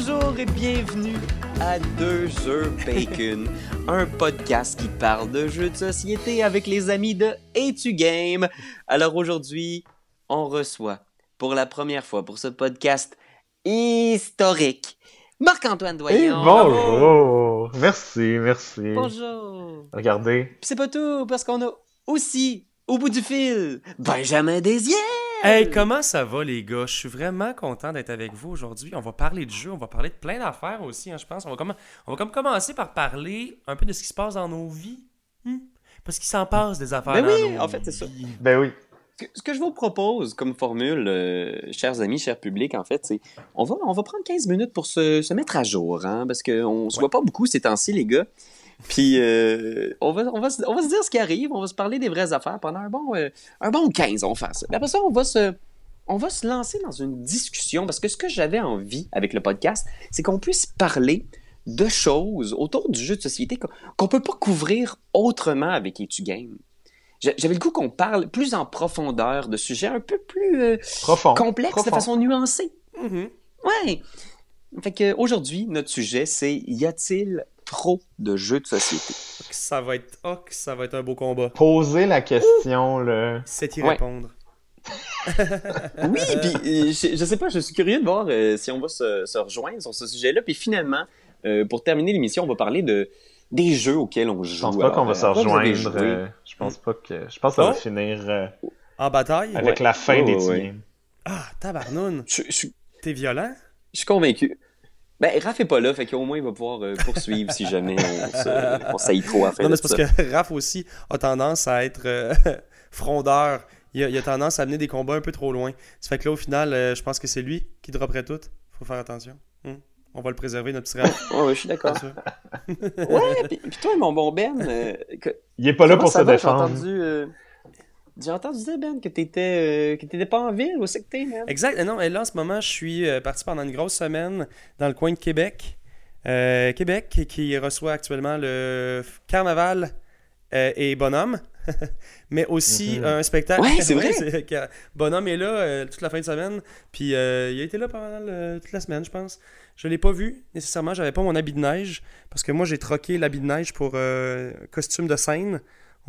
Bonjour et bienvenue à Deux Jeux Bacon, un podcast qui parle de jeux de société avec les amis de A2 Game. Alors aujourd'hui, on reçoit pour la première fois pour ce podcast historique Marc-Antoine Et Doyon. bonjour! Merci, merci. Bonjour. Regardez. Puis c'est pas tout, parce qu'on a aussi, au bout du fil, Benjamin Desiel. Hey, comment ça va, les gars? Je suis vraiment content d'être avec vous aujourd'hui. On va parler de jeux, on va parler de plein d'affaires aussi, hein, je pense. On va, comme, on va comme commencer par parler un peu de ce qui se passe dans nos vies. Hmm? Parce qu'il s'en passe des affaires Ben dans oui, nos en fait, c'est ça. Ben oui. Ce que- je vous propose comme formule, euh, chers amis, chers publics, en fait, c'est on va, on va prendre 15 minutes pour se, se mettre à jour, hein, parce qu'on se Ouais. voit pas beaucoup ces temps-ci, les gars. Puis euh, on, va, on, va, se- on va se dire ce qui arrive, on va se parler des vraies affaires pendant un bon, euh, un bon 15, on fait ça. Puis après ça, on va se... On va se lancer dans une discussion parce que ce que j'avais envie avec le podcast, c'est qu'on puisse parler de choses autour du jeu de société qu'on qu'on peut pas couvrir autrement avec Etu Game. J'a- J'avais le goût qu'on parle plus en profondeur de sujets un peu plus euh, Profond. complexes, de façon nuancée. Mhm. Ouais. Fait que aujourd'hui, notre sujet, c'est y a-t-il trop de jeux de société? Ça va être oh, que ça va être un beau combat. Poser la question, là. C'est y Ouais. répondre. Oui, puis euh, je, je sais pas, je suis curieux de voir euh, si on va se, se rejoindre sur ce sujet-là. Puis finalement, euh, pour terminer l'émission, on va parler de des jeux auxquels on joue. Je pense pas qu'on va se rejoindre. euh, je pense pas que. Je pense que ça va Oh. finir euh, En bataille? avec Ouais. la fin Ouais, des ouais, ouais. teams. Ah, tabarnoun. Je, je suis- T'es violent? je suis convaincu. Ben, Raph est pas là, fait qu'au moins il va pouvoir euh, poursuivre si jamais on, saillit trop à faire Non, mais c'est parce ça. que Raph aussi a tendance à être euh, frondeur. Il a, il a tendance à amener des combats un peu trop loin. Ça fait que là, au final, euh, je pense que c'est lui qui dropperait tout. Faut faire attention. Hmm. On va le préserver, notre petit Raph. Ouais, ouais, je suis d'accord. Ouais, puis, puis toi, mon bon Ben, euh, que- Il est pas là comment pour se défendre. entendu, euh, j'ai entendu dire, Ben, que t'étais, euh, que t'étais pas en ville. Où c'est que t'es, man? Exact. Non, et là, en ce moment, je suis euh, parti pendant une grosse semaine dans le coin de Québec. Euh, Québec, qui- reçoit actuellement le Carnaval euh, et Bonhomme. Mais aussi Mhm. un spectacle. Ouais, c'est vrai. Bonhomme est là euh, toute la fin de semaine. Puis euh, il a été là pendant le- toute la semaine, je pense. Je l'ai pas vu nécessairement. J'avais pas mon habit de neige. Parce que moi, j'ai troqué l'habit de neige pour euh, costume de scène.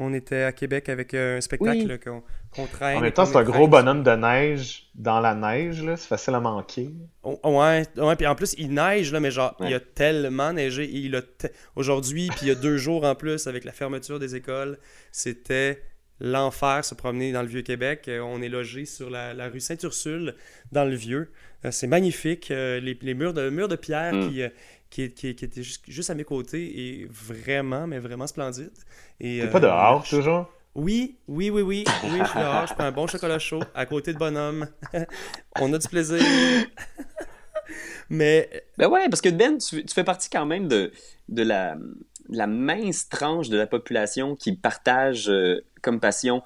On était à Québec avec euh, un spectacle Oui. qu'on traîne. En même temps, c'est un gros bonhomme de neige dans la neige. C'est facile à manquer. Oh, Ouais, ouais, puis en plus, il neige, là, mais genre, Ouais. il a tellement neigé. et Il a te- Aujourd'hui, puis il y a deux jours en plus, avec la fermeture des écoles, c'était l'enfer se promener dans le Vieux-Québec. Euh, On est logé sur la, la rue Sainte-Ursule, dans le Vieux. Euh, C'est magnifique. Les, les murs de, murs de pierre Mm. qui, qui, qui, qui étaient juste, juste à mes côtés et vraiment, mais vraiment splendide. Et, T'es euh, pas dehors, toujours? oui, oui, oui, oui. Oui, je suis dehors, je prends un bon chocolat chaud à côté de bonhomme. On a du plaisir. Mais Ben ouais, parce que Ben, tu, tu fais partie quand même de, de, la, de la mince tranche de la population qui partage euh, comme passion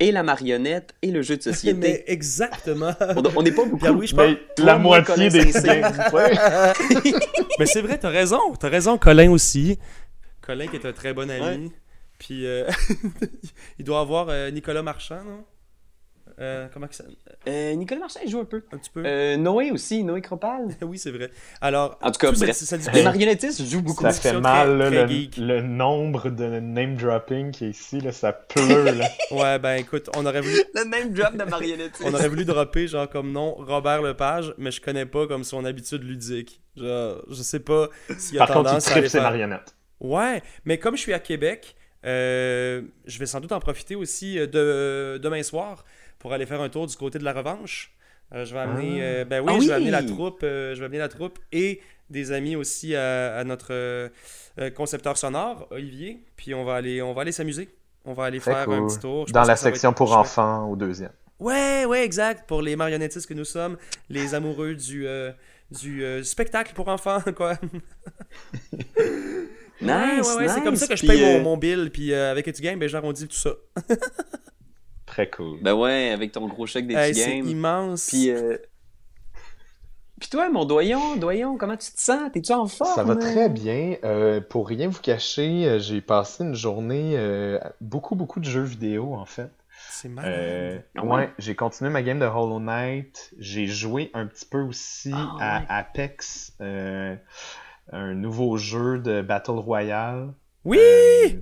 et la marionnette et le jeu de société. Mais exactement. On n'est pas beaucoup. Pierre-Louis, je Ben, pense. la moi, moitié Colin des. Mais c'est vrai, t'as raison. T'as raison, Colin aussi. Colin qui est un très bon ami. Puis euh, il doit avoir euh, Nicolas Marchand, non? Euh, comment que ça... Euh, Nicolas Marchand, il joue un peu. Un petit peu. Euh, Noé aussi, Noé Cropal. oui, c'est vrai. Alors, En tout cas, tout ça- bref. ça dit Les marionnettistes jouent beaucoup. Ça fait très- mal, là, très le, nombre de name dropping qui est ici, là, ça pleut, là. Ouais, ben écoute, on aurait voulu Le même drop de marionnettistes. On aurait voulu dropper genre comme nom Robert Lepage, mais je connais pas comme son habitude ludique. Genre, je sais pas s'il a Par contre, il tendance à tripe ses marionnettes. Ouais, mais comme je suis à Québec, euh, je vais sans doute en profiter aussi euh, de demain soir pour aller faire un tour du côté de la revanche. Euh, je vais amener, Ah. euh, ben oui, Ah je oui! vais amener la troupe, euh, je vais amener la troupe et des amis aussi à, à notre concepteur sonore, Olivier. Puis on va aller, on va aller s'amuser. On va aller Très faire un petit tour. Je Dans la section être pour chouette. enfants au deuxième. Ouais, ouais, exact. Pour les marionnettistes que nous sommes, les amoureux du, euh, du euh, spectacle pour enfants, quoi. Nice, ouais, ouais, ouais, c'est comme nice. ça que je paye mon, mon bill, puis euh, avec Etu Game, ben j'arrondis tout ça. Très cool. Ben ouais, avec ton gros chèque des Hey, petits c'est games. immense. Puis, euh, Puis toi, mon doyon, doyon, comment tu te sens? T'es-tu en forme? Ça va très bien. Euh, pour rien vous cacher, euh, j'ai passé une journée, euh, beaucoup, beaucoup de jeux vidéo, en fait. C'est. Euh, Ah ouais? j'ai continué ma game de Hollow Knight. J'ai joué un petit peu aussi Ah à ouais. Apex, euh, un nouveau jeu de Battle Royale. Oui! Euh,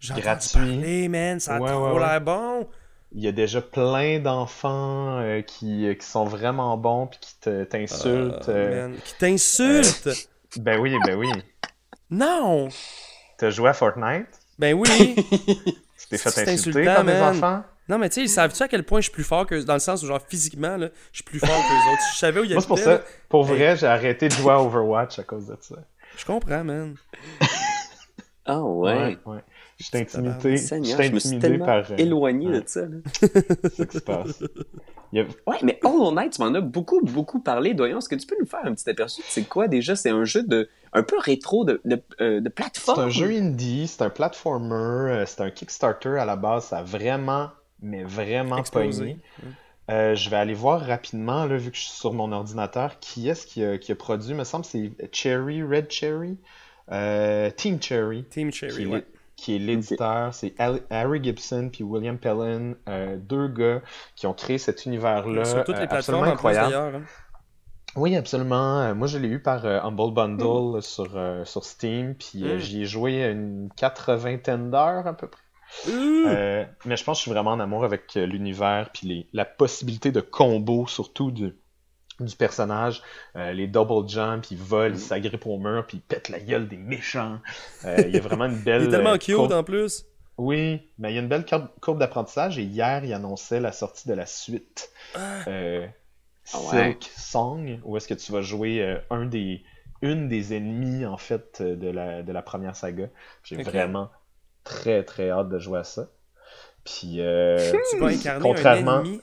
J'ai gratuit. parler, man. Ça a Ouais, trop ouais, ouais. l'air bon. Il y a déjà plein d'enfants euh, qui, qui sont vraiment bons puis qui te- t'insultent. Ah, euh. Qui t'insulte! Ben oui, ben oui. Non! T'as joué à Fortnite? Ben oui! Tu t'es fait insulter par des enfants? non, mais tu sais, ils savent-tu à quel point je suis plus fort que Dans le sens où, genre, physiquement, là, je suis plus fort que les autres. Je savais où il y Moi, c'est pour ça. là, Pour Hey. vrai, j'ai arrêté de jouer à Overwatch à cause de ça. je comprends, man. Ah ouais. ouais. Je t'ai Tabarnak. intimidé, je Seigneur, je me suis tellement par. euh, éloigné ouais. de ça. C'est ce qui se passe. A- Ouais, mais Hollow Knight, tu m'en as beaucoup, beaucoup parlé. Doyon, est-ce que tu peux nous faire un petit aperçu c'est quoi déjà? C'est un jeu de un peu rétro de, de, euh, de C'est plateforme. un jeu indie, c'est un platformer, euh, c'est un Kickstarter à la base, ça a vraiment, mais vraiment pogné. Euh, je vais aller voir rapidement, là, vu que je suis sur mon ordinateur, qui est-ce qui a, qui a produit, me semble, c'est Cherry, Red Cherry, euh, Team Cherry, Team qui Cherry, ouais. Qui est l'éditeur. C'est Harry Gibson puis William Pellin, euh, deux gars qui ont créé cet univers-là. Sur toutes euh, les plateformes, absolument en plus, incroyable. d'ailleurs. hein. Oui, absolument. Euh, Moi, je l'ai eu par euh, Humble Bundle sur, euh, sur Steam, puis euh, Mm. j'y ai joué une quatre-vingtaine d'heures à peu près. Euh, mais je pense que je suis vraiment en amour avec euh, l'univers, puis les, la possibilité de combo, surtout du, du personnage. Euh, les double jumps, il vole, il s'agrippe au mur, puis il pète la gueule des méchants. Euh, il y a vraiment une belle... Il est tellement euh, cute courbe- en plus. Oui, mais il y a une belle courbe, d'apprentissage, et hier, il annonçait la sortie de la suite. Euh, Ah ouais. Silk Song, où est-ce que tu vas jouer euh, un des, une des ennemis, en fait, de la, de la première saga. J'ai vraiment très, très hâte de jouer à ça. Puis, euh, Tu vas incarner contrairement... un ennemi?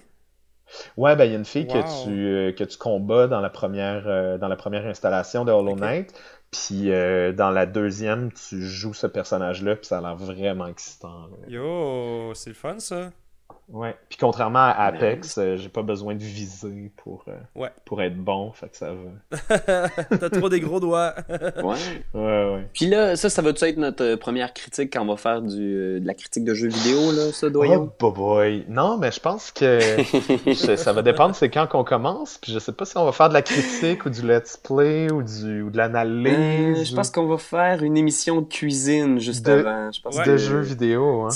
Ouais, ben il y a une fille Wow. que tu euh, que tu combats dans la première euh, dans la première installation de Hollow. Knight, puis euh, dans la deuxième tu joues ce personnage-là, puis ça a l'air vraiment excitant. là. Yo, c'est le fun, ça. Ouais. Puis contrairement à Apex, euh, j'ai pas besoin de viser pour euh, Ouais. pour être bon, fait que ça va. T'as trop des gros doigts. Ouais. Ouais, ouais. Puis là, ça, ça va-tu être notre euh, première critique quand on va faire du, de la critique de jeux vidéo, là, ça, Doyon? Oh boy. Non, mais je pense que je- ça va dépendre c'est quand qu'on commence, puis je sais pas si on va faire de la critique ou du let's play ou du ou de l'analyse. Euh, je ou pense qu'on va faire une émission de cuisine juste De- avant. Je pense Ouais. de que- jeux vidéo, hein.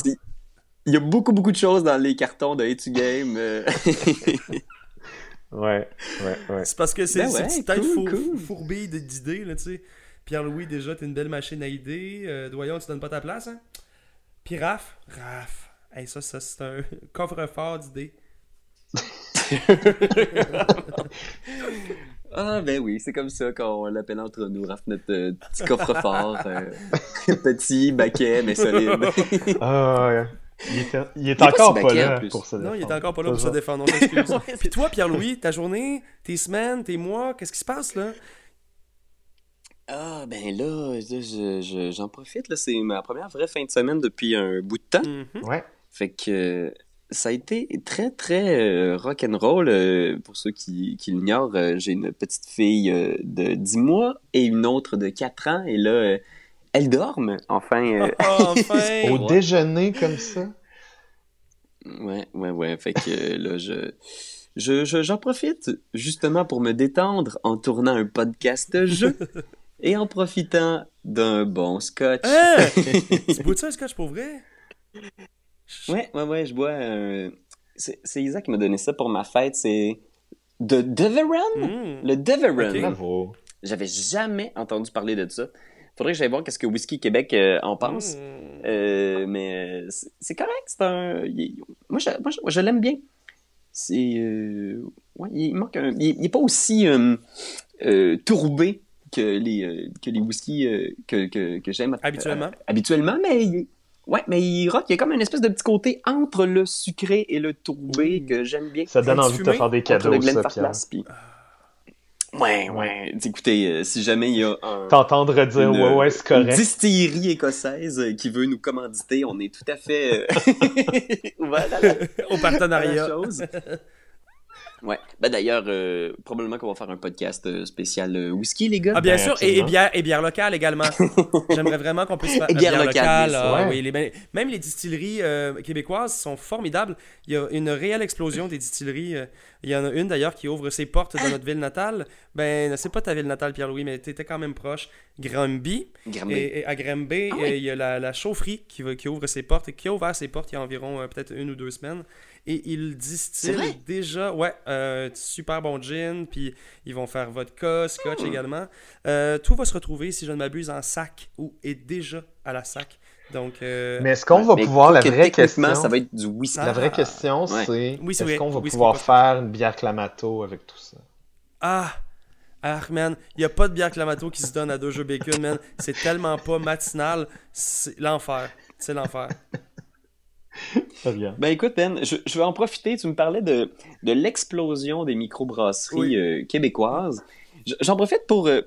Il y a beaucoup, beaucoup de choses dans les cartons de Hey to Game. euh. Ouais, ouais, ouais. C'est parce que c'est Ben ouais, petites têtes cool, four- cool. fourbées de- d'idées, là, tu sais. Pierre-Louis, déjà, t'es une belle machine à idées. Euh, Doyon, tu donnes pas ta place, hein? Puis Raph, Raph, hey, ça, ça c'est un coffre-fort d'idées. Ah ben oui, c'est comme ça qu'on l'appelle entre nous, Raph, notre euh, petit coffre-fort. euh, petit, baquet, mais solide. Ah, ouais. Il est, il est pas encore si pas baquet, là pour se Non, il est défendre. encore pas là pour se défendre, on s'excuse. Puis toi, Pierre-Louis, ta journée, tes semaines, tes mois, qu'est-ce qui se passe, là? Ah ben là, là, je- je- j'en profite, c'est ma première vraie fin de semaine depuis un bout de temps. Mhm. Ouais. Fait que euh, ça a été très très euh, rock'n'roll. euh, pour ceux qui, qui l'ignorent, euh, j'ai une petite fille euh, de 10 mois et une autre de 4 ans. Et là, euh, elles dorment. Enfin, euh, Ah, enfin! Au Ouais. déjeuner comme ça? Ouais, ouais, ouais. Fait que euh, là, je... Je, je- j'en profite justement pour me détendre en tournant un podcast jeu et en profitant d'un bon scotch. Hein? tu bois-tu un scotch pour vrai? Ouais, ouais, ouais, je bois. un- C'est c'est Isaac qui m'a donné ça pour ma fête. C'est The Deveron. Mm. Le Deveron. Ok. Bravo. J'avais jamais entendu parler de ça. Faudrait que j'aille voir qu'est-ce que Whisky Québec euh, en pense. Mm. Euh, mais euh, c'est correct, c'est un. il- moi, je, moi, je, moi, je l'aime bien. C'est. euh, ouais, il manque un. Il, il est pas aussi euh, euh, tourbé que les, euh, que les whisky euh, que, que, que j'aime euh, Habituellement. habituellement, mais il, ouais, mais il rock. Il y a comme une espèce de petit côté entre le sucré et le tourbé Ouh. que j'aime bien. Ça donne envie de te faire des cadeaux, ça, Pierre. Puis- Ouais, ouais. Écoutez, euh, si jamais il y a un, T'entendre dire, une, ouais, ouais, c'est une correct. distillerie écossaise euh, qui veut nous commanditer, on est tout à fait euh, ouvert à la, Au partenariat. Ouais. Ben d'ailleurs, euh, probablement qu'on va faire un podcast euh, spécial euh, whisky, les gars. Ah, bien Ben, sûr, et, bière, et bière locale également. J'aimerais vraiment qu'on puisse faire Et bière locale, ah, ouais. oui, les- ben, même les distilleries euh, québécoises sont formidables. Il y a une réelle explosion des distilleries. Il y en a une d'ailleurs qui ouvre ses portes dans notre ville natale. Ben, c'est pas ta ville natale, Pierre-Louis, mais t'étais quand même proche. Granby. Granby. Et, et à Granby, Ah oui. il y a la, la chaufferie qui, ouvre ses portes et qui a ouvert ses portes il y a environ euh, peut-être une ou deux semaines. Et ils distillent déjà, ouais, euh, super bon gin, puis ils vont faire vodka, scotch Hmm. également. Euh, tout va se retrouver, si je ne m'abuse, en sac ou est déjà à la sac. Donc, euh, Mais est-ce qu'on va Mais pouvoir, la que vraie question, ça va être du whisky. la vraie Ah. question, Ouais. c'est Oui, est-ce qu'on va Oui, pouvoir faire une bière Clamato avec tout ça? ah, ah, man, il n'y a pas de bière Clamato qui se donne à deux jeux bacon, man. C'est tellement pas matinal, c'est l'enfer. C'est l'enfer. Très bien. Ben écoute, Ben, je, je vais en profiter. Tu me parlais de, de l'explosion des microbrasseries Oui. euh, québécoises. J'en profite pour, euh,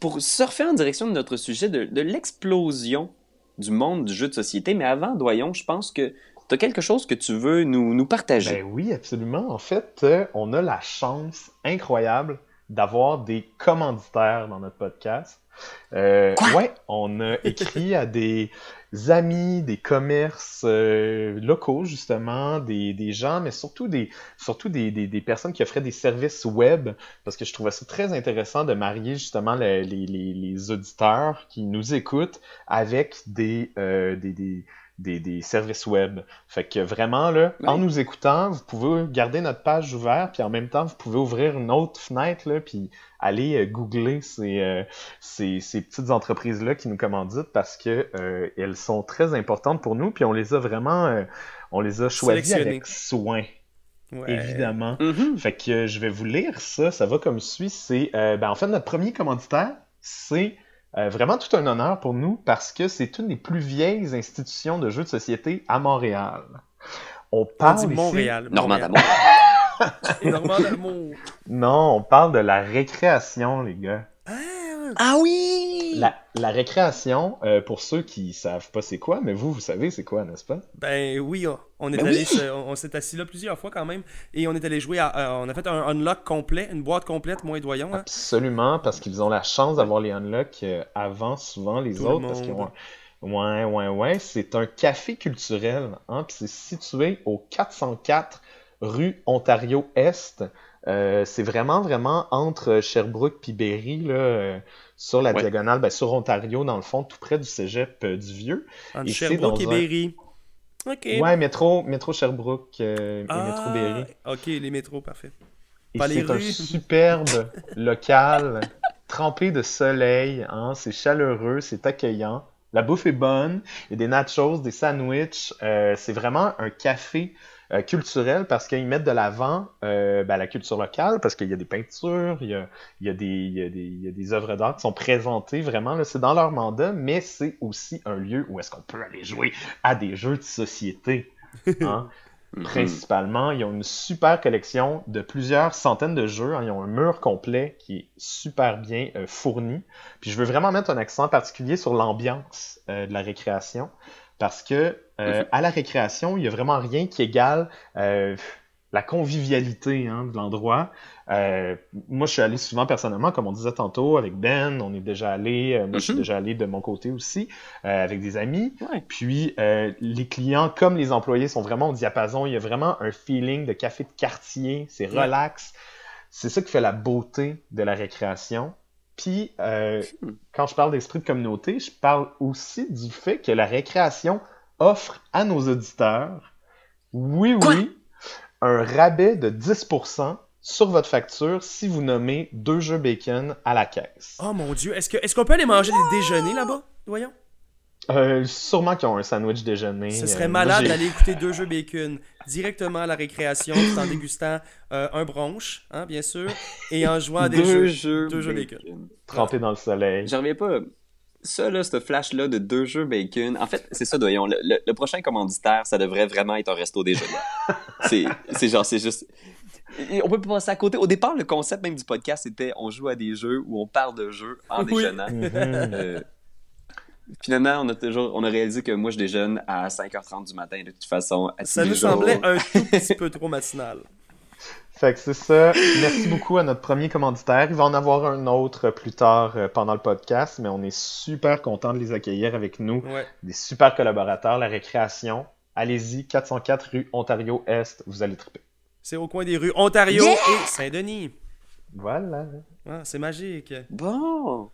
pour surfer en direction de notre sujet de, de l'explosion du monde du jeu de société. Mais avant, Doyon, je pense que tu as quelque chose que tu veux nous, nous partager. Ben oui, absolument. En fait, euh, on a la chance incroyable d'avoir des commanditaires dans notre podcast. Euh, Quoi? ouais, on a écrit à des amis, des commerces euh, locaux justement, des, des gens, mais surtout des surtout des, des, des personnes qui offraient des services web, parce que je trouvais ça très intéressant de marier justement le- les, les, les auditeurs qui nous écoutent avec des, euh, des, des, des, services web. Fait que vraiment, là, en nous écoutant, vous pouvez garder notre page ouverte, puis en même temps, vous pouvez ouvrir une autre fenêtre, là, puis aller euh, googler ces, euh, ces, ces petites entreprises-là qui nous commanditent parce que euh, elles sont très importantes pour nous, puis on les a vraiment, euh, on les a choisies avec soin, Ouais. évidemment. Mhm. Fait que euh, je vais vous lire ça. Ça va comme suit. C'est, euh, ben, en fait, notre premier commanditaire, c'est euh, vraiment tout un honneur pour nous parce que c'est une des plus vieilles institutions de jeux de société à Montréal. On On parle dit ici- Montréal. Normand Montréal. Normand d'amour. Non, on parle de la récréation, les gars. Ah, Ah oui! La, la récréation, euh, pour ceux qui savent pas c'est quoi, mais vous, vous savez c'est quoi, n'est-ce pas? Ben oui, on, on est Ben allé, oui! se- on, on s'est assis là plusieurs fois quand même et on est allé jouer à, euh, on a fait un unlock complet, une boîte complète, moi et Doyon. hein. Absolument, parce qu'ils ont la chance d'avoir les unlocks euh, avant souvent les Tout le autres, parce qu'ils ont Ouais, ouais, ouais. C'est un café culturel, hein, puis c'est situé au 404 rue Ontario-Est. Euh, c'est vraiment, vraiment entre Sherbrooke puis Berry, là, euh, sur la Ouais. diagonale, ben, sur Ontario, dans le fond, tout près du cégep euh, du Vieux. Entre Et Sherbrooke et un- Berry. Ok. Ouais, métro, métro Sherbrooke et Ah, métro Berry. Ok, les métros, parfait. Et c'est un superbe local, trempé de soleil, hein, c'est chaleureux, c'est accueillant. La bouffe est bonne, il y a des nachos, des sandwichs. c'est vraiment un café euh, culturel parce qu'ils mettent de l'avant euh, ben, la culture locale, parce qu'il y a des peintures, il y a, il y a des, il y a des, il y a des œuvres d'art qui sont présentées vraiment. là, C'est dans leur mandat, mais c'est aussi un lieu où est-ce qu'on peut aller jouer à des jeux de société. Hein? Mhm. Principalement, ils ont une super collection de plusieurs centaines de jeux. hein. Ils ont un mur complet qui est super bien euh, fourni. Puis je veux vraiment mettre un accent particulier sur l'ambiance euh, de la récréation. Parce que euh, Mhm. à la récréation, il y a vraiment rien qui égale euh, la convivialité hein, de l'endroit. Euh, moi, je suis allé souvent personnellement, comme on disait tantôt, avec Ben. On est déjà allé. moi, je suis Mhm. déjà allé de mon côté aussi, avec des amis. Ouais. Puis les clients comme les employés sont vraiment au diapason. Il y a vraiment un feeling de café de quartier. C'est Ouais. relax. C'est ça qui fait la beauté de la récréation. Puis euh, Hmm. quand je parle d'esprit de communauté, je parle aussi du fait que la récréation offre à nos auditeurs, oui, Quoi? oui, un rabais de 10% sur votre facture si vous nommez deux jeux bacon à la caisse. Oh mon dieu, est-ce qu'on peut aller manger des déjeuners là-bas, Doyon? Euh, sûrement qu'ils ont un sandwich déjeuner. Ce Euh, serait malade d'aller écouter deux jeux bacon directement à la récréation, tout en dégustant euh, un bronche, hein, bien sûr, et en jouant à des deux jeux. jeux, deux jeux bacon. trempé dans le soleil. J'en reviens pas. Ça, là, ce flash-là de deux jeux bacon. En fait, c'est ça, Doyon. Le, le- le prochain commanditaire, ça devrait vraiment être un resto déjeuner. c'est, c'est genre, c'est juste. Et On peut pas passer à côté. Au départ, le concept même du podcast, c'était on joue à des jeux ou on parle de jeux en Oui. déjeunant. Mhm. Euh, finalement, on a toujours, on a réalisé que moi, je déjeune à 5h30 du matin, de toute façon. à Ça nous jours. semblait un tout petit peu trop matinal. Fait que c'est ça. Merci beaucoup à notre premier commanditaire. Il va en avoir un autre plus tard euh, pendant le podcast, mais on est super content de les accueillir avec nous. Ouais. Des super collaborateurs, la récréation. Allez-y, 404 rue Ontario-Est, vous allez triper. C'est au coin des rues Ontario Yeah! et Saint-Denis. Voilà. Ah, c'est magique. Bon.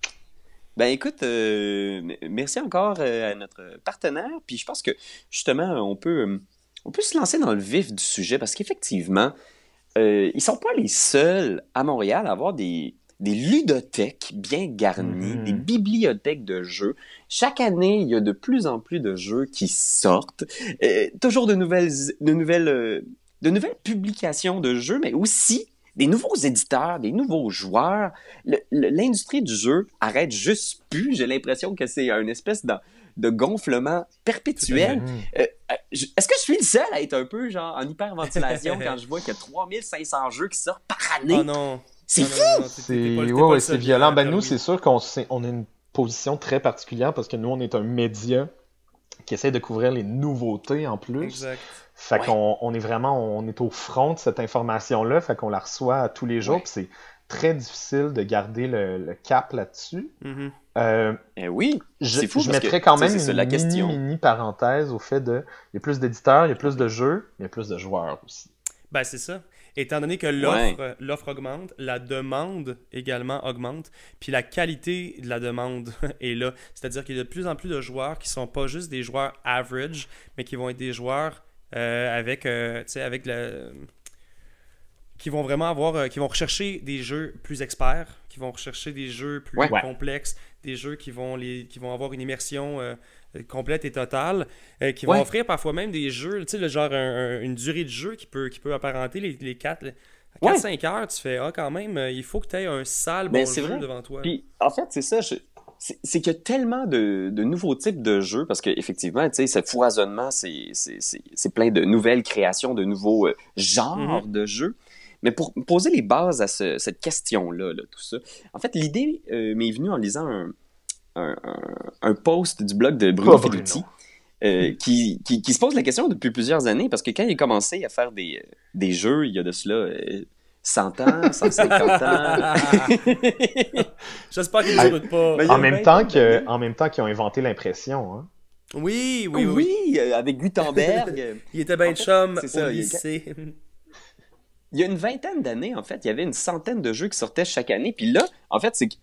Ben écoute, euh, merci encore euh, à notre partenaire. Puis je pense que justement, on peut, euh, on peut se lancer dans le vif du sujet parce qu'effectivement, euh, ils sont pas les seuls à Montréal à avoir des, des ludothèques bien garnies, Mhm. des bibliothèques de jeux. Chaque année, il y a de plus en plus de jeux qui sortent. Euh, toujours de nouvelles, de nouvelles, de nouvelles publications de jeux, mais aussi des nouveaux éditeurs, des nouveaux joueurs. L'industrie du jeu arrête juste plus. J'ai l'impression que c'est une espèce de, de gonflement perpétuel. Mhm. Euh, euh, Est-ce que je suis le seul à être un peu genre en hyperventilation quand je vois qu'il y a 3500 jeux qui sortent par année? Oh non. C'est non, fou! C'est ouais, ouais, violent. Ben nous, c'est sûr qu'on on a une position très particulière parce que nous, on est un média qui essaie de couvrir les nouveautés en plus. Exact. Fait Ouais. qu'on on est vraiment on est au front de cette information-là, fait qu'on la reçoit tous les jours, Ouais. puis c'est très difficile de garder le, le cap là-dessus. Mhm. Euh, Eh oui, je fou je que, mettrais quand même une la mini, question. mini parenthèse au fait de il y a plus d'éditeurs, il y a plus de jeux, il y a plus de joueurs aussi. Ben, c'est ça. Étant donné que l'offre augmente, la demande également augmente, puis la qualité de la demande est là. C'est-à-dire qu'il y a de plus en plus de joueurs qui sont pas juste des joueurs average, mais qui vont être des joueurs avec, euh, tu sais, avec le... qui vont vraiment avoir, euh, qui vont rechercher des jeux plus experts, qui vont rechercher des jeux plus Ouais. Ouais. complexes, des jeux qui vont, les, qui vont avoir une immersion euh, complète et totale, euh, qui vont Ouais. offrir parfois même des jeux, tu sais, le genre un- un- une durée de jeu qui peut, qui peut apparenter les, les 4 Ouais. 4-5 heures, tu fais, ah, quand même, euh, il faut que tu aies un sale bon Ben, c'est jeu vrai. devant toi. Puis, en fait, c'est ça. je- c'est qu'il y a tellement de, de nouveaux types de jeux parce qu'effectivement, tu sais, ce foisonnement, c'est plein de nouvelles créations, de nouveaux euh, genres de jeux. Mais pour poser les bases à ce- cette question-là, là, tout ça, en fait, l'idée euh, m'est venue en lisant un, un, post du blog de Bruno. Fiduti. euh, qui, qui, qui se pose la question depuis plusieurs années parce que quand il a commencé à faire des, des jeux, il y a de cela 100 ans, 150 ans. J'espère qu'il ne doute pas. En même temps que en même temps qu'ils ont inventé l'impression, hein. Oui, Oui, oui, oui. euh, avec Gutenberg. Il était bien En fait, chum c'est ça, au il y a- lycée. il y a une vingtaine d'années, en fait, il y avait une centaine de jeux qui sortaient chaque année. Puis là, en fait, c'est que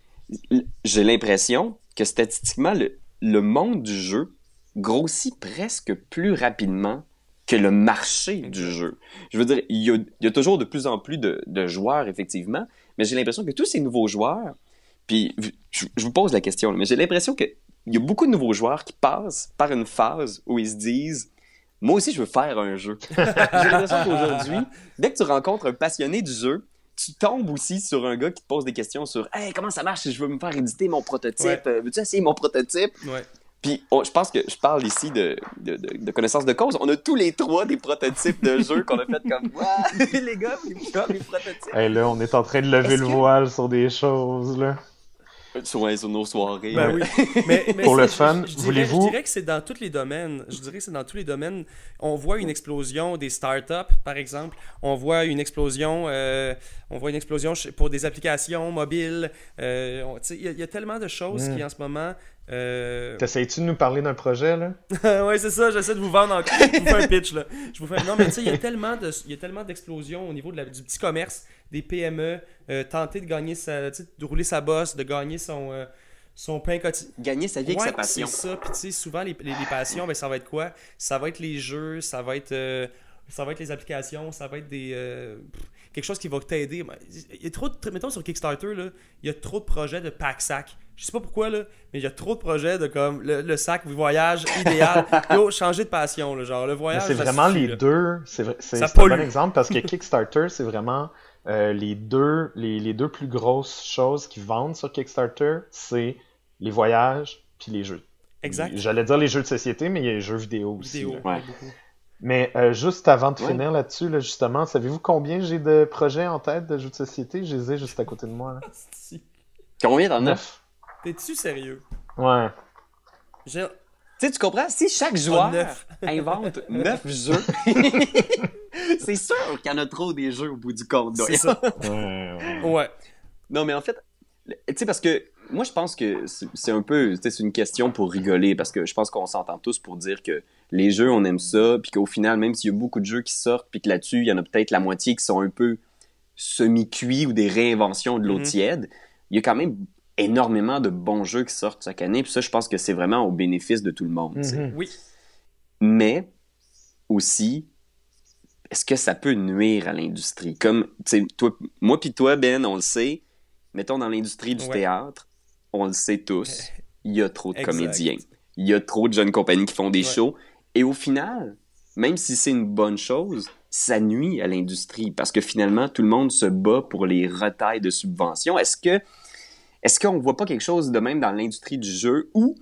j'ai l'impression que statistiquement, le, le monde du jeu grossit presque plus rapidement que le marché du jeu. Je veux dire, il y a, il y a toujours de plus en plus de, de joueurs, effectivement, mais j'ai l'impression que tous ces nouveaux joueurs, puis je, je vous pose la question, mais j'ai l'impression qu'il y a beaucoup de nouveaux joueurs qui passent par une phase où ils se disent moi aussi, je veux faire un jeu. J'ai l'impression qu'aujourd'hui, dès que tu rencontres un passionné du jeu, tu tombes aussi sur un gars qui te pose des questions sur Hey, comment ça marche si je veux me faire éditer mon prototype? Ouais. Euh, Veux-tu essayer mon prototype? Ouais. Puis on- je pense que je parle ici de, de, de, de connaissance de cause. On a tous les trois des prototypes de jeux qu'on a fait comme Ouais, les gars, les gars, les prototypes. Là, on est en train de lever le que- voile sur des choses là. Sur, sur nos soirées. Ben oui. Mais, mais Pour le fun, je, je dirais, voulez-vous- Je dirais que c'est dans tous les domaines. Je dirais que c'est dans tous les domaines. On voit une explosion des startups, par exemple. On voit une explosion, euh, on voit une explosion pour des applications mobiles. Euh, y, il y a tellement de choses Mm. qui, en ce moment... euh, T'essayes-tu de nous parler d'un projet là? ouais, c'est ça, j'essaie de vous vendre encore. Je vous fais un pitch, là. Je vous fais... Non, mais tu sais, il y a tellement de, il y a tellement d'explosions au niveau de la- du petit commerce, des PME, euh, tenter de gagner sa, de rouler sa bosse, de gagner son, euh, son pain quotidien. Gagner sa vie avec sa passion. C'est ça. Puis tu sais, souvent, les, les- les passions, ben, ça va être quoi? Ça va être les jeux, ça va être, euh, ça va être les applications, ça va être des. euh, quelque chose qui va t'aider. Ben, Il y a trop de. Mettons sur Kickstarter, là, il y a trop de projets de pack-sac. Je sais pas pourquoi, là, mais il y a trop de projets de comme le, le sac voyage idéal. Yo, changer de passion, là, genre le voyage. c'est vraiment suffit, les là. deux. C'est un bon exemple parce que Kickstarter, c'est vraiment euh, les deux les, les deux plus grosses choses qui vendent sur Kickstarter, c'est les voyages puis les jeux. Exact. J'allais dire les jeux de société, mais il y a les jeux vidéo aussi. Vidéo. Ouais. Mais euh, juste avant de Ouais. finir là-dessus, là, justement, savez-vous combien j'ai de projets en tête de jeux de société? Je les ai juste à côté de moi. là. Combien t'en as? Neuf. T'es-tu sérieux? Ouais. J'ai- Tu sais, tu comprends? Si chaque joueur neuf. invente neuf jeux, c'est sûr qu'il y en a trop des jeux au bout du compte. C'est ça. Ouais, ouais. Ouais. Non, mais en fait, tu sais, parce que moi, je pense que c'est un peu, tu sais, c'est une question pour rigoler, parce que je pense qu'on s'entend tous pour dire que les jeux, on aime ça, puis qu'au final, même s'il y a beaucoup de jeux qui sortent, puis que là-dessus, il y en a peut-être la moitié qui sont un peu semi-cuits ou des réinventions de l'eau Mhm. tiède, il y a quand même énormément de bons jeux qui sortent chaque année, puis ça, je pense que c'est vraiment au bénéfice de tout le monde. Mhm. Oui. mais aussi est-ce que ça peut nuire à l'industrie? Comme tu sais toi moi puis toi Ben on le sait mettons dans l'industrie du Ouais. théâtre on le sait tous il y a trop de Exact. comédiens il y a trop de jeunes compagnies qui font des Ouais. shows et au final même si c'est une bonne chose ça nuit à l'industrie parce que finalement tout le monde se bat pour les retailles de subventions est-ce que est-ce qu'on voit pas quelque chose de même dans l'industrie du jeu où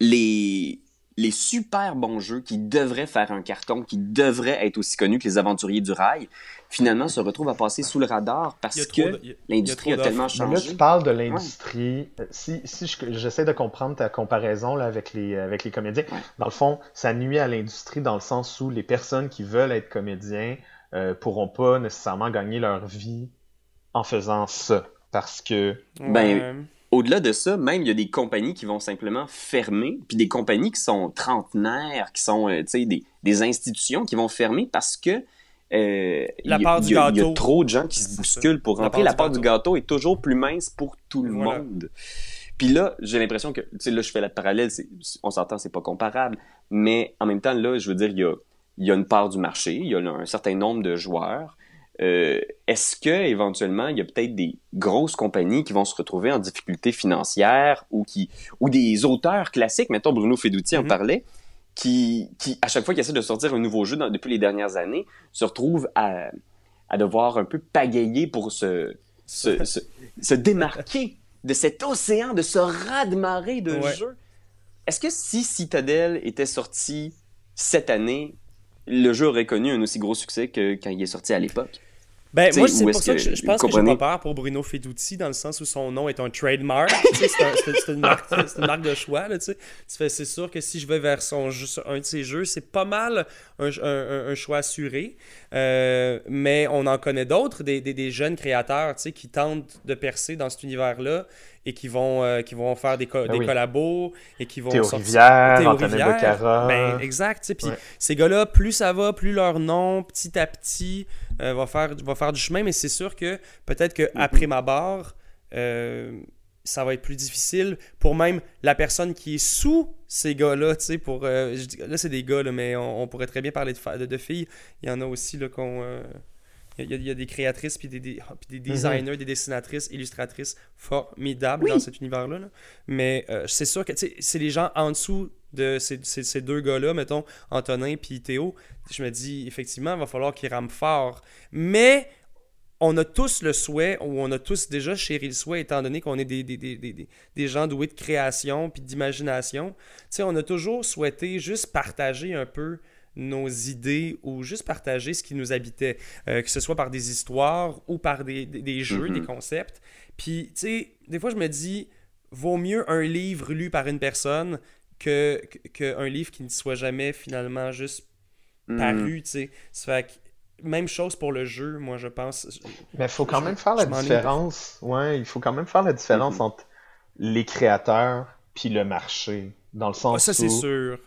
les, les super bons jeux qui devraient faire un carton, qui devraient être aussi connus que les aventuriers du rail, finalement se retrouvent à passer sous le radar parce que l'industrie a, tellement. Mais là, changé? tu parles de l'industrie. Si, si je- j'essaie de comprendre ta comparaison là, avec, les, avec les comédiens, Ouais. dans le fond, ça nuit à l'industrie dans le sens où les personnes qui veulent être comédiens euh, pourront pas nécessairement gagner leur vie en faisant ça. Parce que. Ben. Au-delà de ça, même il y a des compagnies qui vont simplement fermer, puis des compagnies qui sont trentenaires, qui sont euh, tu sais, des, des institutions qui vont fermer parce que euh, La il y a- part du y a- il y a gâteau. trop de gens qui se bousculent pour La rentrer. part La du part du gâteau est toujours plus mince pour tout le Voilà. monde. Puis là, j'ai l'impression que, tu sais, là, je fais la parallèle, on s'entend, c'est pas comparable, mais en même temps, là, je veux dire, il y a, il y a une part du marché, il y a un certain nombre de joueurs. Euh, Est-ce que éventuellement, il y a peut-être des grosses compagnies qui vont se retrouver en difficulté financière ou qui ou des auteurs classiques, mettons Bruno Feduti en Mhm. parlait, qui, qui à chaque fois qu'ils essaient de sortir un nouveau jeu dans- depuis les dernières années, se retrouvent à, à devoir un peu pagayer pour se, se, se, se démarquer de cet océan, de ce raz-de-marée de Ouais. jeux. Est-ce que si Citadel était sorti cette année, le jeu aurait connu un aussi gros succès que quand il est sorti à l'époque? Ben, T'sais, moi, c'est pour ça que que- je, pense que j'ai pas peur pour Bruno Feduti, dans le sens où son nom est un trademark. C'est un- c'est une, marque- c'est une marque de choix. Là, tu fais, c'est sûr que si je vais vers son un de ses jeux, c'est pas mal un, un- un- choix assuré. Euh, mais on en connaît d'autres, des, des- des jeunes créateurs tu sais, qui tentent de percer dans cet univers-là et qui vont, euh, qui vont faire des, co- Ben des oui. collabos et qui vont Théo sortir- Rivière, Théo Rivière. Ben, exact. Puis Ouais. ces gars-là, plus ça va, plus leur nom, petit à petit, euh, va, faire, va faire du chemin. Mais c'est sûr que peut-être qu'après ma barre, euh, ça va être plus difficile pour même la personne qui est sous ces gars-là. tu sais, Pour, je dis- là, c'est des gars, là, mais on, on pourrait très bien parler de, de filles. Il y en a aussi là, qu'on. Il y, a, il y a des créatrices, puis des, des, ah, puis des designers, des dessinatrices, illustratrices formidables Oui. dans cet univers-là. là. Mais euh, c'est sûr que c'est les gens en dessous de ces, ces- ces deux gars-là, mettons, Antonin puis Théo. Je me dis, effectivement, il va falloir qu'ils rament fort. Mais on a tous le souhait, ou on a tous déjà chéri le souhait, étant donné qu'on est des, des, des, des, des- des gens doués de création puis d'imagination. Tu sais, on a toujours souhaité juste partager un peu nos idées ou juste partager ce qui nous habitait, euh, que ce soit par des histoires ou par des, des, des jeux, Mhm. des concepts. Puis, tu sais, des fois, je me dis, vaut mieux un livre lu par une personne que, que, que un livre qui ne soit jamais finalement juste Hmm. paru, tu sais. Ça fait que, même chose pour le jeu, moi, je pense. Mais il faut quand même faire la différence. Ouais, il faut quand même faire la différence Mhm. entre les créateurs puis le marché. Dans le sens Ah, ça, c'est sûr.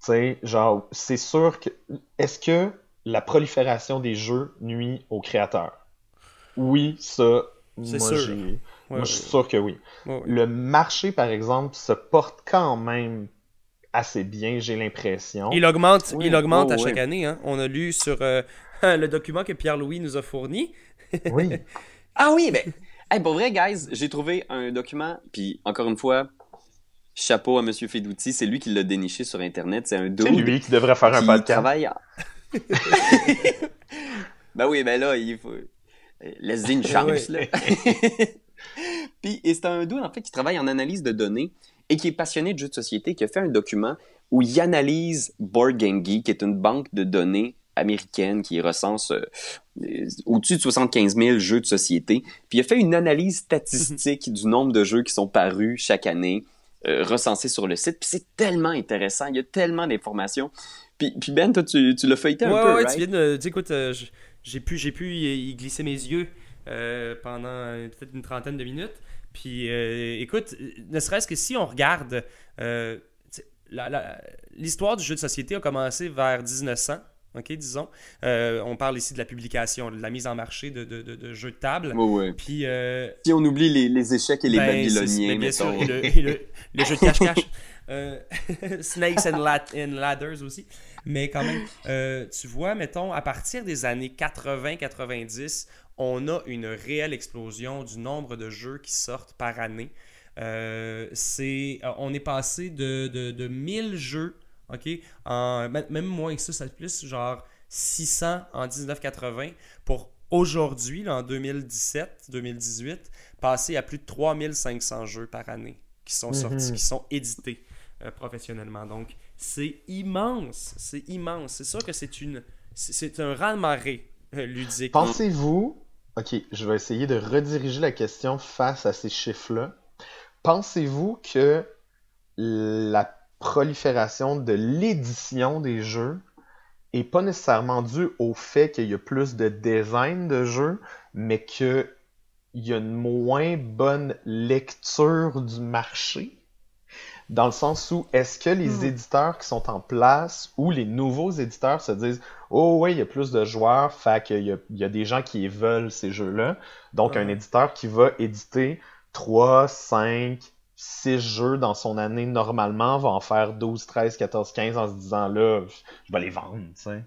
Tu sais, genre, c'est sûr que. Est-ce que la prolifération des jeux nuit aux créateurs? Oui, ça. C'est moi, sûr. Ouais, moi, je suis sûr que oui. ouais, ouais. Le marché, par exemple, se porte quand même assez bien, j'ai l'impression. Il augmente, Oui, il augmente oh, à chaque oui. année. Hein. On a lu sur euh, le document que Pierre-Louis nous a fourni. Oui. Ah oui, mais hey, pour vrai, guys, j'ai trouvé un document, puis encore une fois, chapeau à Monsieur Fedouti, c'est lui qui l'a déniché sur Internet. C'est un dude C'est lui qui devrait faire un podcast. travaille en... ben oui, ben là, il faut... Laisse-y une chance, là. Puis, et c'est un dude, en fait, qui travaille en analyse de données et qui est passionné de jeux de société, qui a fait un document où il analyse Board Game Geek, qui est une banque de données américaine qui recense euh, euh, au-dessus de 75 000 jeux de société. Puis il a fait une analyse statistique du nombre de jeux qui sont parus chaque année, euh, recensés sur le site. Puis c'est tellement intéressant, il y a tellement d'informations. Puis, puis Ben, toi, tu, tu l'as feuilleté un ouais, peu, ouais, right? tu viens de. Tu écoute, euh, j'ai pu, j'ai pu y, y glisser mes yeux euh, pendant peut-être une trentaine de minutes. Puis, écoute, ne serait-ce que si on regarde. L'histoire du jeu de société a commencé vers 1900. OK, disons. Euh, on parle ici de la publication, de la mise en marché de, de- de- de jeux de table. Puis, euh, Si on oublie les, les échecs et les ben, Babyloniens, bien sûr, et le, et le- le jeu de cache-cache. Euh, Snakes and, La- and Ladders aussi. Mais quand même, tu vois, mettons, à partir des années 80-90, on a une réelle explosion du nombre de jeux qui sortent par année. C'est, on est passé de, de, de 1000 jeux, ok, en, même moins que ça, ça plus genre 600 en 1980 pour aujourd'hui, en 2017-2018, passer à plus de 3500 jeux par année qui sont sortis, Mhm. qui sont édités euh, professionnellement. Donc, c'est immense, c'est immense. C'est sûr que c'est une, c'est un raz-de-marée euh, ludique. Pensez-vous, ok, je vais essayer de rediriger la question face à ces chiffres-là. Pensez-vous que la prolifération de l'édition des jeux est pas nécessairement due au fait qu'il y a plus de design de jeux, mais qu'il y a une moins bonne lecture du marché? Dans le sens où, est-ce que les Hmm. éditeurs qui sont en place ou les nouveaux éditeurs se disent Oh, oui, il y a plus de joueurs, fait qu'il y a, il y a des gens qui veulent ces jeux-là. Donc, un Ouais. éditeur qui va éditer 3, 5, 6 jeux dans son année normalement va en faire 12, 13, 14, 15 en se disant là, je vais les vendre, tu sais.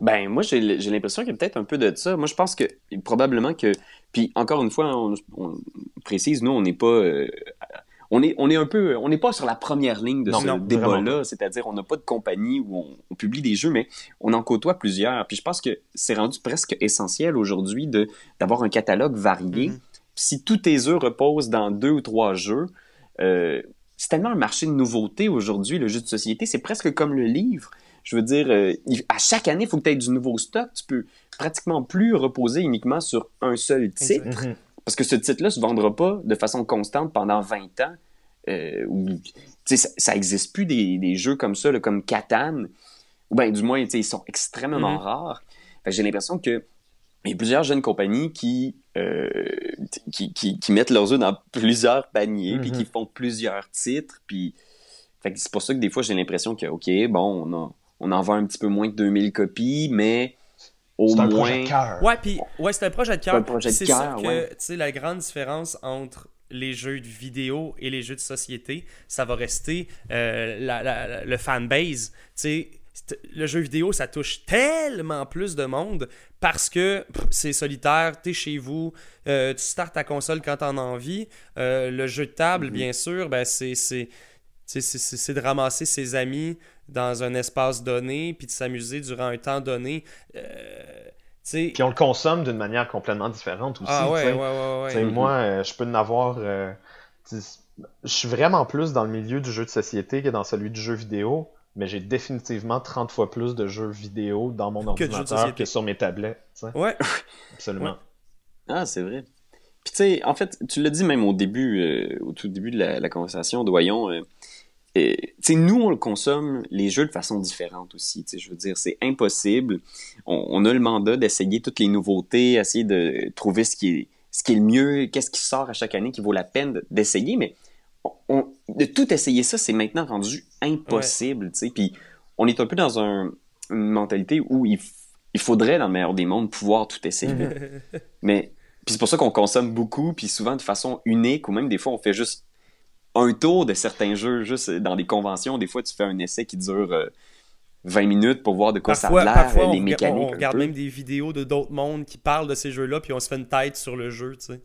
Ben, moi, j'ai l'impression qu'il y a peut-être un peu de ça. Moi, je pense que probablement que. Puis, encore une fois, on, on précise, nous, on n'est pas. euh, on est, on est un peu. On n'est pas sur la première ligne de Non, ce débat-là. C'est-à-dire, on n'a pas de compagnie où on, on publie des jeux, mais on en côtoie plusieurs. Puis, je pense que c'est rendu presque essentiel aujourd'hui de- d'avoir un catalogue varié. Mhm. Si tous tes œufs reposent dans deux ou trois jeux, euh, c'est tellement un marché de nouveautés aujourd'hui, le jeu de société. C'est presque comme le livre. Je veux dire, euh, à chaque année, il faut que tu aies du nouveau stock. Tu peux pratiquement plus reposer uniquement sur un seul titre. Mhm. Parce que ce titre-là se vendra pas de façon constante pendant 20 ans. Euh, ça, ça existe plus des, des jeux comme ça, là, comme Catan. Ou bien, du moins, ils sont extrêmement Mhm. rares. J'ai l'impression que il y a plusieurs jeunes compagnies qui, euh, qui, qui, qui mettent leurs œufs dans plusieurs paniers, puis Mhm. qui font plusieurs titres. Puis... Fait que c'est pour ça que des fois, j'ai l'impression que, OK, bon, on, a- on en vend un petit peu moins que 2000 copies, mais au C'est un moins... projet de cœur. Ouais, puis ouais, c'est un projet de C'est un cœur. projet de C'est ça que, ouais. tu sais, la grande différence entre les jeux de vidéo et les jeux de société, ça va rester euh, la, la- la- le fanbase. Tu sais, le jeu vidéo, ça touche tellement plus de monde parce que c'est solitaire, t'es chez vous, euh, tu startes ta console quand t'en as envie. Euh, le jeu de table, Mhm. bien sûr, ben c'est de ramasser ses amis dans un espace donné, puis de s'amuser durant un temps donné. Euh, Puis on le consomme d'une manière complètement différente aussi. ah ouais, ouais, ouais, ouais. Mhm. Moi, euh, je peux en avoir. je suis vraiment plus dans le milieu du jeu de société que dans celui du jeu vidéo, mais j'ai définitivement 30 fois plus de jeux vidéo dans mon Que ordinateur que sur mes tablettes. tu sais. Ouais, Absolument. Ouais. Ah, c'est vrai. Puis tu sais, en fait, tu l'as dit même au début, euh, au tout début de la, la conversation, Doyon. euh, euh, tu sais, nous, on le consomme les jeux de façon différente aussi. Tu sais, je veux dire, c'est impossible. On, on a le mandat d'essayer toutes les nouveautés, essayer de trouver ce qui est, ce qui est le mieux, qu'est-ce qui sort à chaque année qui vaut la peine de- d'essayer. Mais on- on- de tout essayer ça, c'est maintenant rendu impossible. Tu sais, puis on est un peu dans un- une mentalité où il, il faudrait, dans le meilleur des mondes, pouvoir tout essayer. Mais puis c'est pour ça qu'on consomme beaucoup, puis souvent de façon unique, ou même des fois on fait juste un tour de certains jeux, juste dans des conventions. Des fois tu fais un essai qui dure euh, 20 minutes pour voir de quoi parfois, ça a l'air, on, les rega- mécaniques. on un regarde peu. même des vidéos de d'autres mondes qui parlent de ces jeux-là, puis on se fait une tête sur le jeu, tu sais.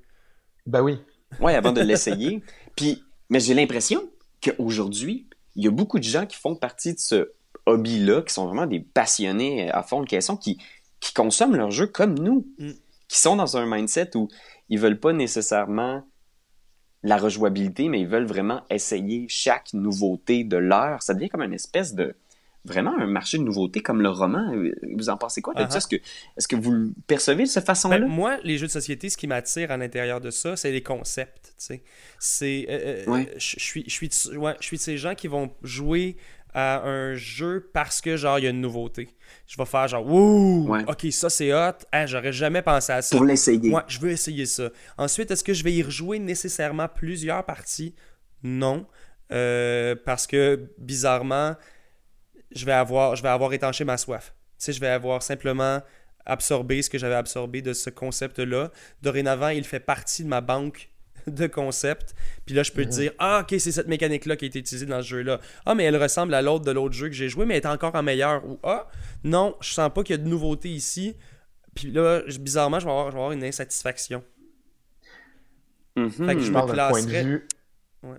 Ben oui. Ouais, avant de l'essayer. Puis, mais j'ai l'impression qu'aujourd'hui, il y a beaucoup de gens qui font partie de ce hobby-là, qui sont vraiment des passionnés à fond de question, qui, qui consomment leurs jeux comme nous, Mm. qui sont dans un mindset où ils veulent pas nécessairement la rejouabilité, mais ils veulent vraiment essayer chaque nouveauté de l'heure. Ça devient comme une espèce de vraiment un marché de nouveautés comme le roman. Vous en pensez quoi de Ah ça? ah. Est-ce que, est-ce que vous le percevez de cette façon-là? Ben, moi, les jeux de société, ce qui m'attire à l'intérieur de ça, c'est les concepts. C'est, euh, Ouais. je suis, je suis, de- ouais, je suis de ces gens qui vont jouer à un jeu parce que, genre, il y a une nouveauté. Je vais faire genre, ouh, Ouais. ok, ça c'est hot. Hein, J'aurais jamais pensé à ça. Pour l'essayer. Moi, je veux essayer ça. Ensuite, est-ce que je vais y rejouer nécessairement plusieurs parties? Non. Euh, parce que, bizarrement, je vais avoir, je vais avoir étanché ma soif. Tu sais, je vais avoir simplement absorbé ce que j'avais absorbé de ce concept-là. Dorénavant, il fait partie de ma banque de concepts. Puis là, je peux te dire, ah, ok, c'est cette mécanique-là qui a été utilisée dans ce jeu-là. Ah, mais elle ressemble à l'autre de l'autre jeu que j'ai joué, mais elle est encore en meilleur. Ou ah, non, je sens pas qu'il y a de nouveauté ici. Puis là, bizarrement, je vais avoir, je vais avoir une insatisfaction. Mhm. Fait que je me point de classerais- vue. Ouais.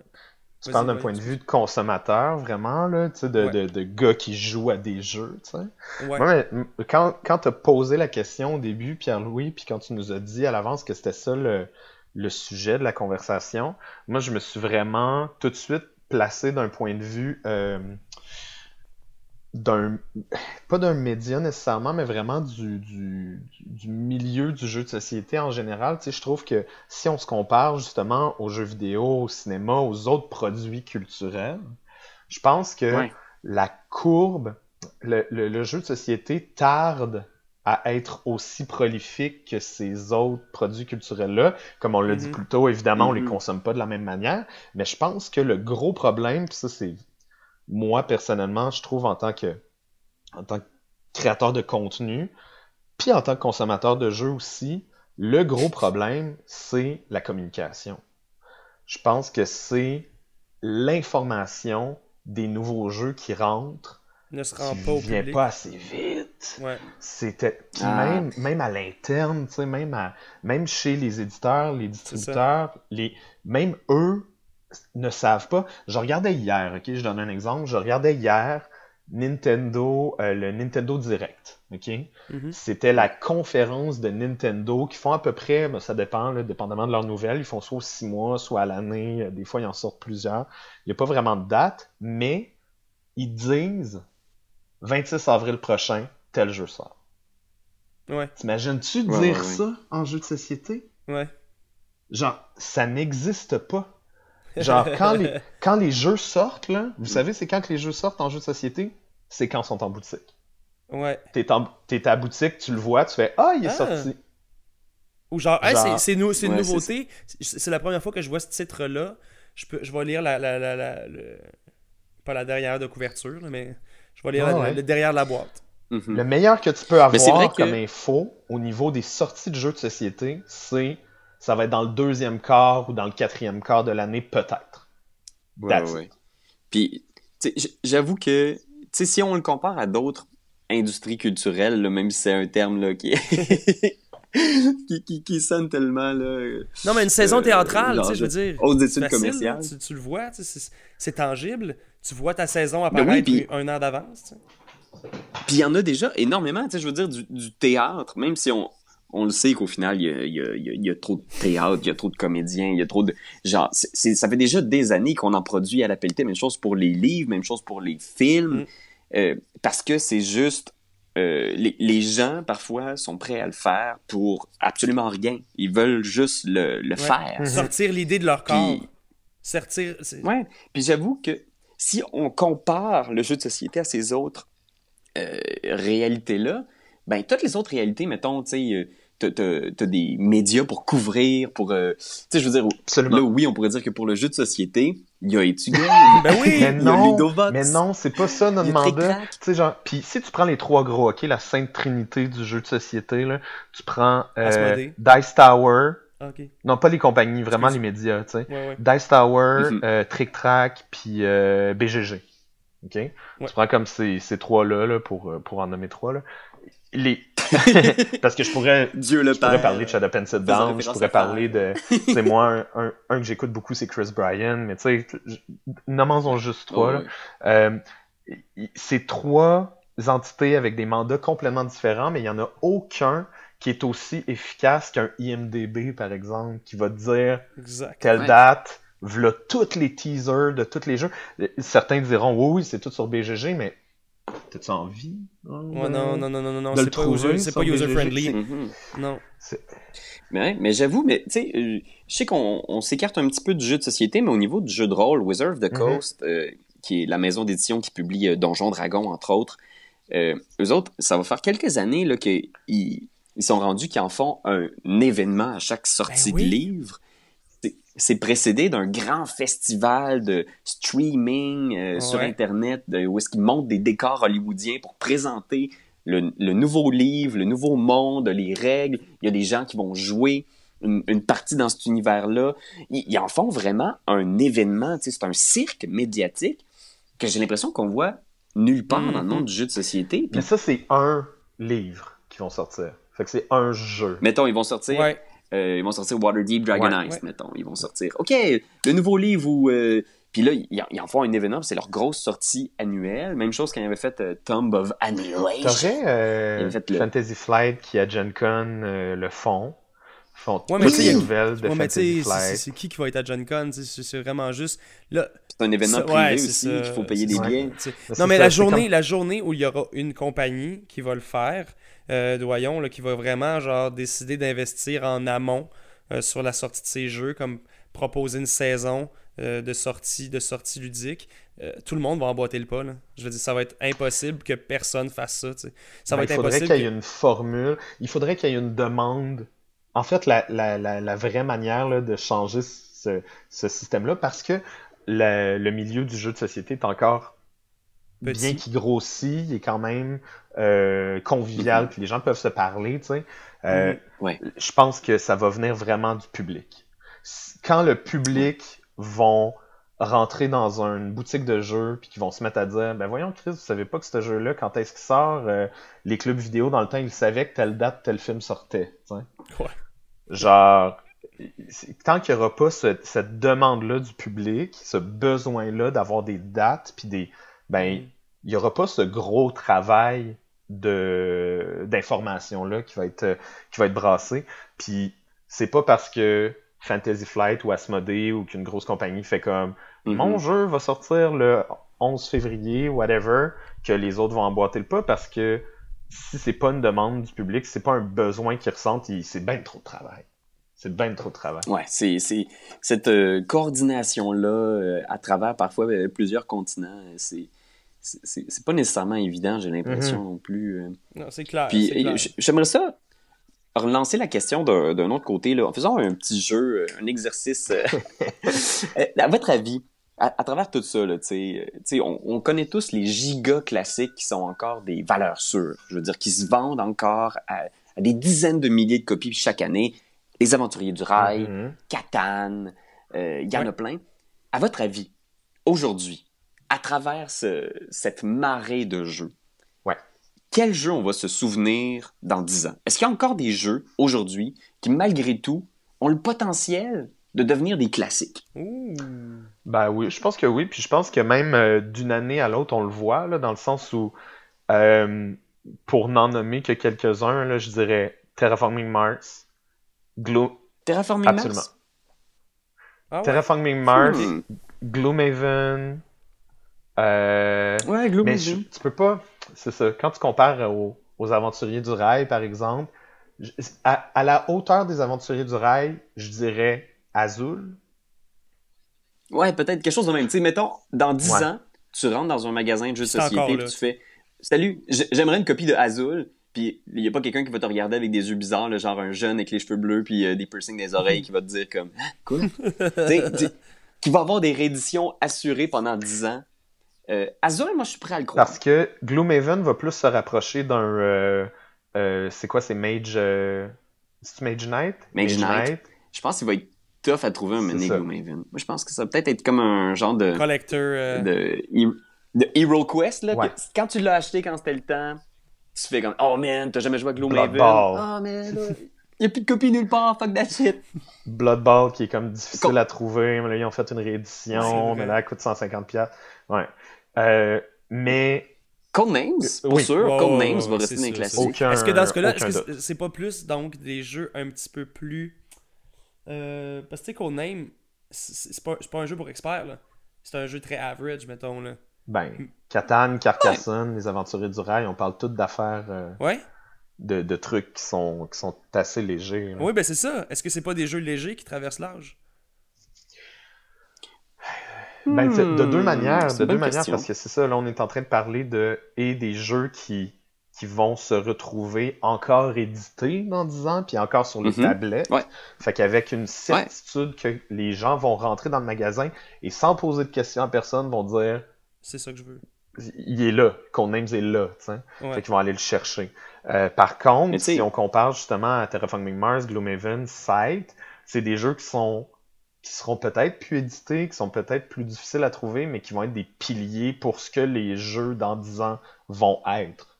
Tu parles d'un point de vue de consommateur, vraiment, là, tu sais, de, Ouais. de, de gars qui jouent à des jeux, tu sais. Ouais. Moi, mais, quand, quand tu as posé la question au début, Pierre-Louis, puis quand tu nous as dit à l'avance que c'était ça le, le sujet de la conversation, moi, je me suis vraiment tout de suite placé d'un point de vue euh, d'un pas d'un média nécessairement, mais vraiment du, du, du milieu du jeu de société en général. Tu sais, je trouve que si on se compare justement aux jeux vidéo, au cinéma, aux autres produits culturels, je pense que la courbe, le, le- le jeu de société tarde à être aussi prolifique que ces autres produits culturels-là. Comme on l'a dit Mhm. plus tôt, évidemment, on les Mhm. consomme pas de la même manière, mais je pense que le gros problème, puis ça c'est moi personnellement, je trouve en tant que en tant que créateur de contenu, puis en tant que consommateur de jeux aussi, le gros problème, c'est la communication. Je pense que c'est l'information des nouveaux jeux qui rentrent Ne se rend qui pas au vient public. pas assez vite. Ouais. C'était puis Ah. même même à l'interne, tu sais, même à même chez les éditeurs, les distributeurs, les même eux ne savent pas. Je regardais hier, ok, je donne un exemple. Je regardais hier Nintendo, euh, le Nintendo Direct, ok? Mhm. C'était la conférence de Nintendo qui font à peu près, ben, ça dépend, là, dépendamment de leurs nouvelles, ils font soit six mois, soit à l'année, euh, des fois ils en sortent plusieurs. Il n'y a pas vraiment de date, mais ils disent 26 avril prochain, tel jeu sort. Ouais. T'imagines-tu dire Ouais, ouais, ouais. ça en jeu de société? Ouais. Genre, ça n'existe pas. Genre, quand les, quand les jeux sortent, là, vous savez, c'est quand que les jeux sortent en jeu de société? C'est quand ils sont en boutique. Ouais. T'es en- t'es à la boutique, tu le vois, tu fais « Ah, il est Ah. sorti! Ou genre, Genre- c'est- c'est nou- c'est une nouveauté. C'est la première fois que je vois ce titre-là. Je, peux, je vais lire la, la, la, la- le- pas la derrière de couverture, là, mais je vais lire Ah la- ouais. le derrière de la boîte. Mhm. Le meilleur que tu peux avoir vrai que- comme info au niveau des sorties de jeux de société, c'est ça va être dans le deuxième quart ou dans le quatrième quart de l'année, peut-être. Ouais, That's ouais. Puis, tu sais, j- j'avoue que, tu sais, si on le compare à d'autres industries culturelles, là, même si c'est un terme là, qui... qui, qui, qui sonne tellement là, Non, mais une saison Euh, théâtrale, tu genre sais, je veux dire. c'est études facile, commerciales. Tu, tu le vois, tu sais, c'est- tangible. Tu vois ta saison Ben apparaître oui, puis- un an d'avance. Puis il y en a déjà énormément, tu sais, je veux dire, du, du théâtre, même si on, on le sait qu'au final, il y a, il y, a, il y a- il y a trop de théâtre, il y a trop de comédiens, il y a trop de... Genre, c'est- ça fait déjà des années qu'on en produit à la pelletée, même chose pour les livres, même chose pour les films, Mm. euh, parce que c'est juste... euh, les, les gens, parfois, sont prêts à le faire pour absolument rien. Ils veulent juste le, le Ouais. faire. Mhm. Sortir l'idée de leur corps. Puis- Sortir. c'est- Ouais, puis j'avoue que si on compare le jeu de société à ces autres euh, réalités-là, ben toutes les autres réalités, mettons, tu sais, t'as- t'as t'as des médias pour couvrir, pour, euh, tu sais, je veux dire, Absolument. là oui, on pourrait dire que pour le jeu de société, il y a Etugan, Ben oui! il y a Mais non, Ludovox, mais non, c'est pas ça notre mandat. Trick-Track. Tu sais, genre, puis si tu prends les trois gros, ok, la sainte trinité du jeu de société, là, tu prends euh. Dice Tower, Ah, non pas les compagnies, vraiment les médias, tu sais. Ouais, ouais. Dice Tower, Mhm. euh, Trick Track, puis euh, BGG. Ok? Tu prends comme ces, ces trois-là, là, pour, euh, pour en nommer trois, là. Les... Parce que je pourrais, Dieu le je pourrais Père. parler de Shadow Pencil Down, je pourrais parler de... C'est moi, un, un, un que j'écoute beaucoup, c'est Chris Bryan, mais tu sais, nommons-en juste trois, là. Ouais, Euh, c'est trois entités avec des mandats complètement différents, mais il n'y en a aucun qui est aussi efficace qu'un IMDB, par exemple, qui va te dire Exact. telle Ouais. date, voilà toutes les teasers de tous les jeux. Euh, Certains diront oui, oui, c'est tout sur BGG, mais t'as-tu envie? Ouais, non, non, non, non, non, de le c'est pas user, c'est sur pas user BGG, friendly. Mhm. Non. Mais, mais j'avoue, mais tu sais, euh, je sais qu'on on s'écarte un petit peu du jeu de société, mais au niveau du jeu de rôle, Wizard of the Mhm. Coast, euh, qui est la maison d'édition qui publie euh, Donjon Dragon, entre autres. Euh, eux autres, ça va faire quelques années là, qu'ils ils sont rendus qu'ils en font un événement à chaque sortie Ben oui. de livre. C'est- précédé d'un grand festival de streaming euh, sur. Internet de- où est-ce qu'ils montent des décors hollywoodiens pour présenter le, le nouveau livre, le nouveau monde, les règles. Il y a des gens qui vont jouer une, une partie dans cet univers-là. Ils, ils en font vraiment un événement. C'est un cirque médiatique que j'ai l'impression qu'on voit nulle part dans le Mhm. monde du jeu de société. Puis, Mais ça, c'est un livre qui vont sortir. Fait que c'est un jeu. mettons, ils vont sortir Ouais. Euh, ils vont sortir Waterdeep Dragon Ouais, Ice, ouais. mettons. Ils vont sortir. OK, le nouveau livre où. euh, Puis là, ils, ils en font un événement, c'est leur grosse sortie annuelle. Même chose quand ils avaient fait euh, Tomb of Annihilation. T'aurais euh, le- Fantasy Flight qui à Gen Con euh, le font. Ils font Ouais, toutes les nouvelles de Fantasy Flight. c'est qui qui va être à Gen Con? C'est c'est vraiment juste. Là, C'est un événement privé ouais, aussi, qu'il faut payer des billets. Mais Non, mais ça, la journée, comme- la journée où il y aura une compagnie qui va le faire, euh, Doyon, là, qui va vraiment genre décider d'investir en amont euh, sur la sortie de ces jeux, comme proposer une saison euh, de sortie de sortie ludique, euh, tout le monde va emboîter le pas. là. Je veux dire, ça va être impossible que personne fasse ça. tu sais. Ça va Ben, être il faudrait qu'il y ait que- une formule. Il faudrait qu'il y ait une demande. En fait, la, la, la, la vraie manière là, de changer ce, ce système-là, parce que le, le milieu du jeu de société est encore Petit. bien qu'il grossit, il est quand même euh, convivial, Mhm. puis les gens peuvent se parler, tu sais. Euh. Ouais. Je pense que ça va venir vraiment du public. Quand le public vont rentrer dans une boutique de jeux puis qu'ils vont se mettre à dire ben voyons Chris vous savez pas que ce jeu là quand est-ce qu'il sort Euh, les clubs vidéo dans le temps ils savaient que telle date tel film sortait tu sais. Ouais. genre tant qu'il n'y aura pas ce- cette demande là du public ce besoin là d'avoir des dates puis des ben il n'y aura pas ce gros travail de d'information là qui va être euh, qui va être brassé. Puis c'est pas parce que Fantasy Flight ou Asmodee ou qu'une grosse compagnie fait comme Mhm. mon jeu va sortir le 11 février whatever que les autres vont emboîter le pas parce que si c'est pas une demande du public si c'est pas un besoin qu'ils ressentent c'est bien trop de travail c'est bien trop de travail Ouais, c'est c'est- cette euh, coordination-là euh, à travers parfois euh, plusieurs continents, c'est c'est- pas nécessairement évident, j'ai l'impression non plus. Non, c'est clair. Puis j'aimerais ça relancer la question d'un autre côté, là, en faisant un petit jeu, un exercice. à votre avis, à, à travers tout ça, là, tu sais, euh, tu sais, on, on connaît tous les gigas classiques qui sont encore des valeurs sûres. Je veux dire, qui se vendent encore à, à des dizaines de milliers de copies chaque année. Les Aventuriers du Rail. Catan, euh, il y en Ouais. a plein. À votre avis, aujourd'hui, à travers ce- cette marée de jeux, Ouais. quel jeu on va se souvenir dans 10 ans? Est-ce qu'il y a encore des jeux aujourd'hui qui, malgré tout, ont le potentiel de devenir des classiques? Ben oui, je pense que oui. Puis je pense que même euh, d'une année à l'autre, on le voit, là, dans le sens où, euh, pour n'en nommer que quelques-uns, je dirais Terraforming Mars, Glo- Terraforming Absolument. Mars? Ah ouais. Terraforming Mars, Hmm. Gloomhaven. Euh... Ouais, Mais Gloomhaven. je- tu peux pas. C'est ça. Quand tu compares aux, aux Aventuriers du Rail, par exemple, je- à, à la hauteur des Aventuriers du Rail, je dirais Azul. Ouais, peut-être quelque chose de même. Tu sais, mettons, dans 10 Ouais. ans, tu rentres dans un magasin de jeux de société puis tu fais Salut, j'aimerais une copie de Azul. Puis il y a pas quelqu'un qui va te regarder avec des yeux bizarres, là, genre un jeune avec les cheveux bleus puis euh, des piercings les oreilles qui va te dire comme Ah, Quoi? Tu sais, tu- qui va avoir des rééditions assurées pendant 10 ans. Euh, Azul, moi je suis prêt à le croire. Parce que Gloomhaven va plus se rapprocher d'un. euh, euh, c'est quoi, c'est Mage. Euh... C'est Mage Knight? Mage Knight. Je pense qu'il va être tough à trouver un ça. Gloomhaven. Moi je pense que ça va peut-être être comme un genre de. Collector. euh, de, de Hero Quest, là, Ouais. que quand tu l'as acheté quand c'était le temps, tu fais comme Oh man, t'as jamais joué à Gloomhaven. Blood Ball. Ah man, là, y a plus de copies nulle part, fuck that shit. Blood Ball qui est comme difficile Com- à trouver, mais là ils ont fait une réédition, mais là elle coûte 150$. piastres. Ouais. Euh, mais Codenames, pour Oui. sûr, Codenames ouais, va rester c'est dans les sûr, classiques. c'est aucun. Est-ce que dans ce cas-là, aucun est-ce que doute. c'est- pas plus donc des jeux un petit peu plus. Euh, parce que tu sais, Codename, c'est c'est pas, c'est pas un jeu pour experts, là. C'est un jeu très average, mettons, là. Ben, Catan, Carcassonne, les aventuriers du rail, on parle toutes d'affaires, euh, Ouais? de, de trucs qui sont, qui sont assez légers. là. Oui, ben c'est ça. Est-ce que c'est pas des jeux légers qui traversent l'âge? Ben, de deux Hmm, manières, de deux manières, question. parce que c'est ça, là, on est en train de parler de et des jeux qui, qui vont se retrouver encore édités dans 10 ans, puis encore sur les Mhm. tablettes. Ouais. Fait qu'avec une certitude que les gens vont rentrer dans le magasin et sans poser de questions à personne vont dire C'est ça que je veux. il est là, Codenames est là, tu sais. Ouais. Fait qu'ils vont aller le chercher. Euh, par contre, si on compare justement à Terraforming Mars, Gloomhaven, Sight, c'est des jeux qui sont qui seront peut-être plus édités, qui sont peut-être plus difficiles à trouver, mais qui vont être des piliers pour ce que les jeux dans 10 ans vont être.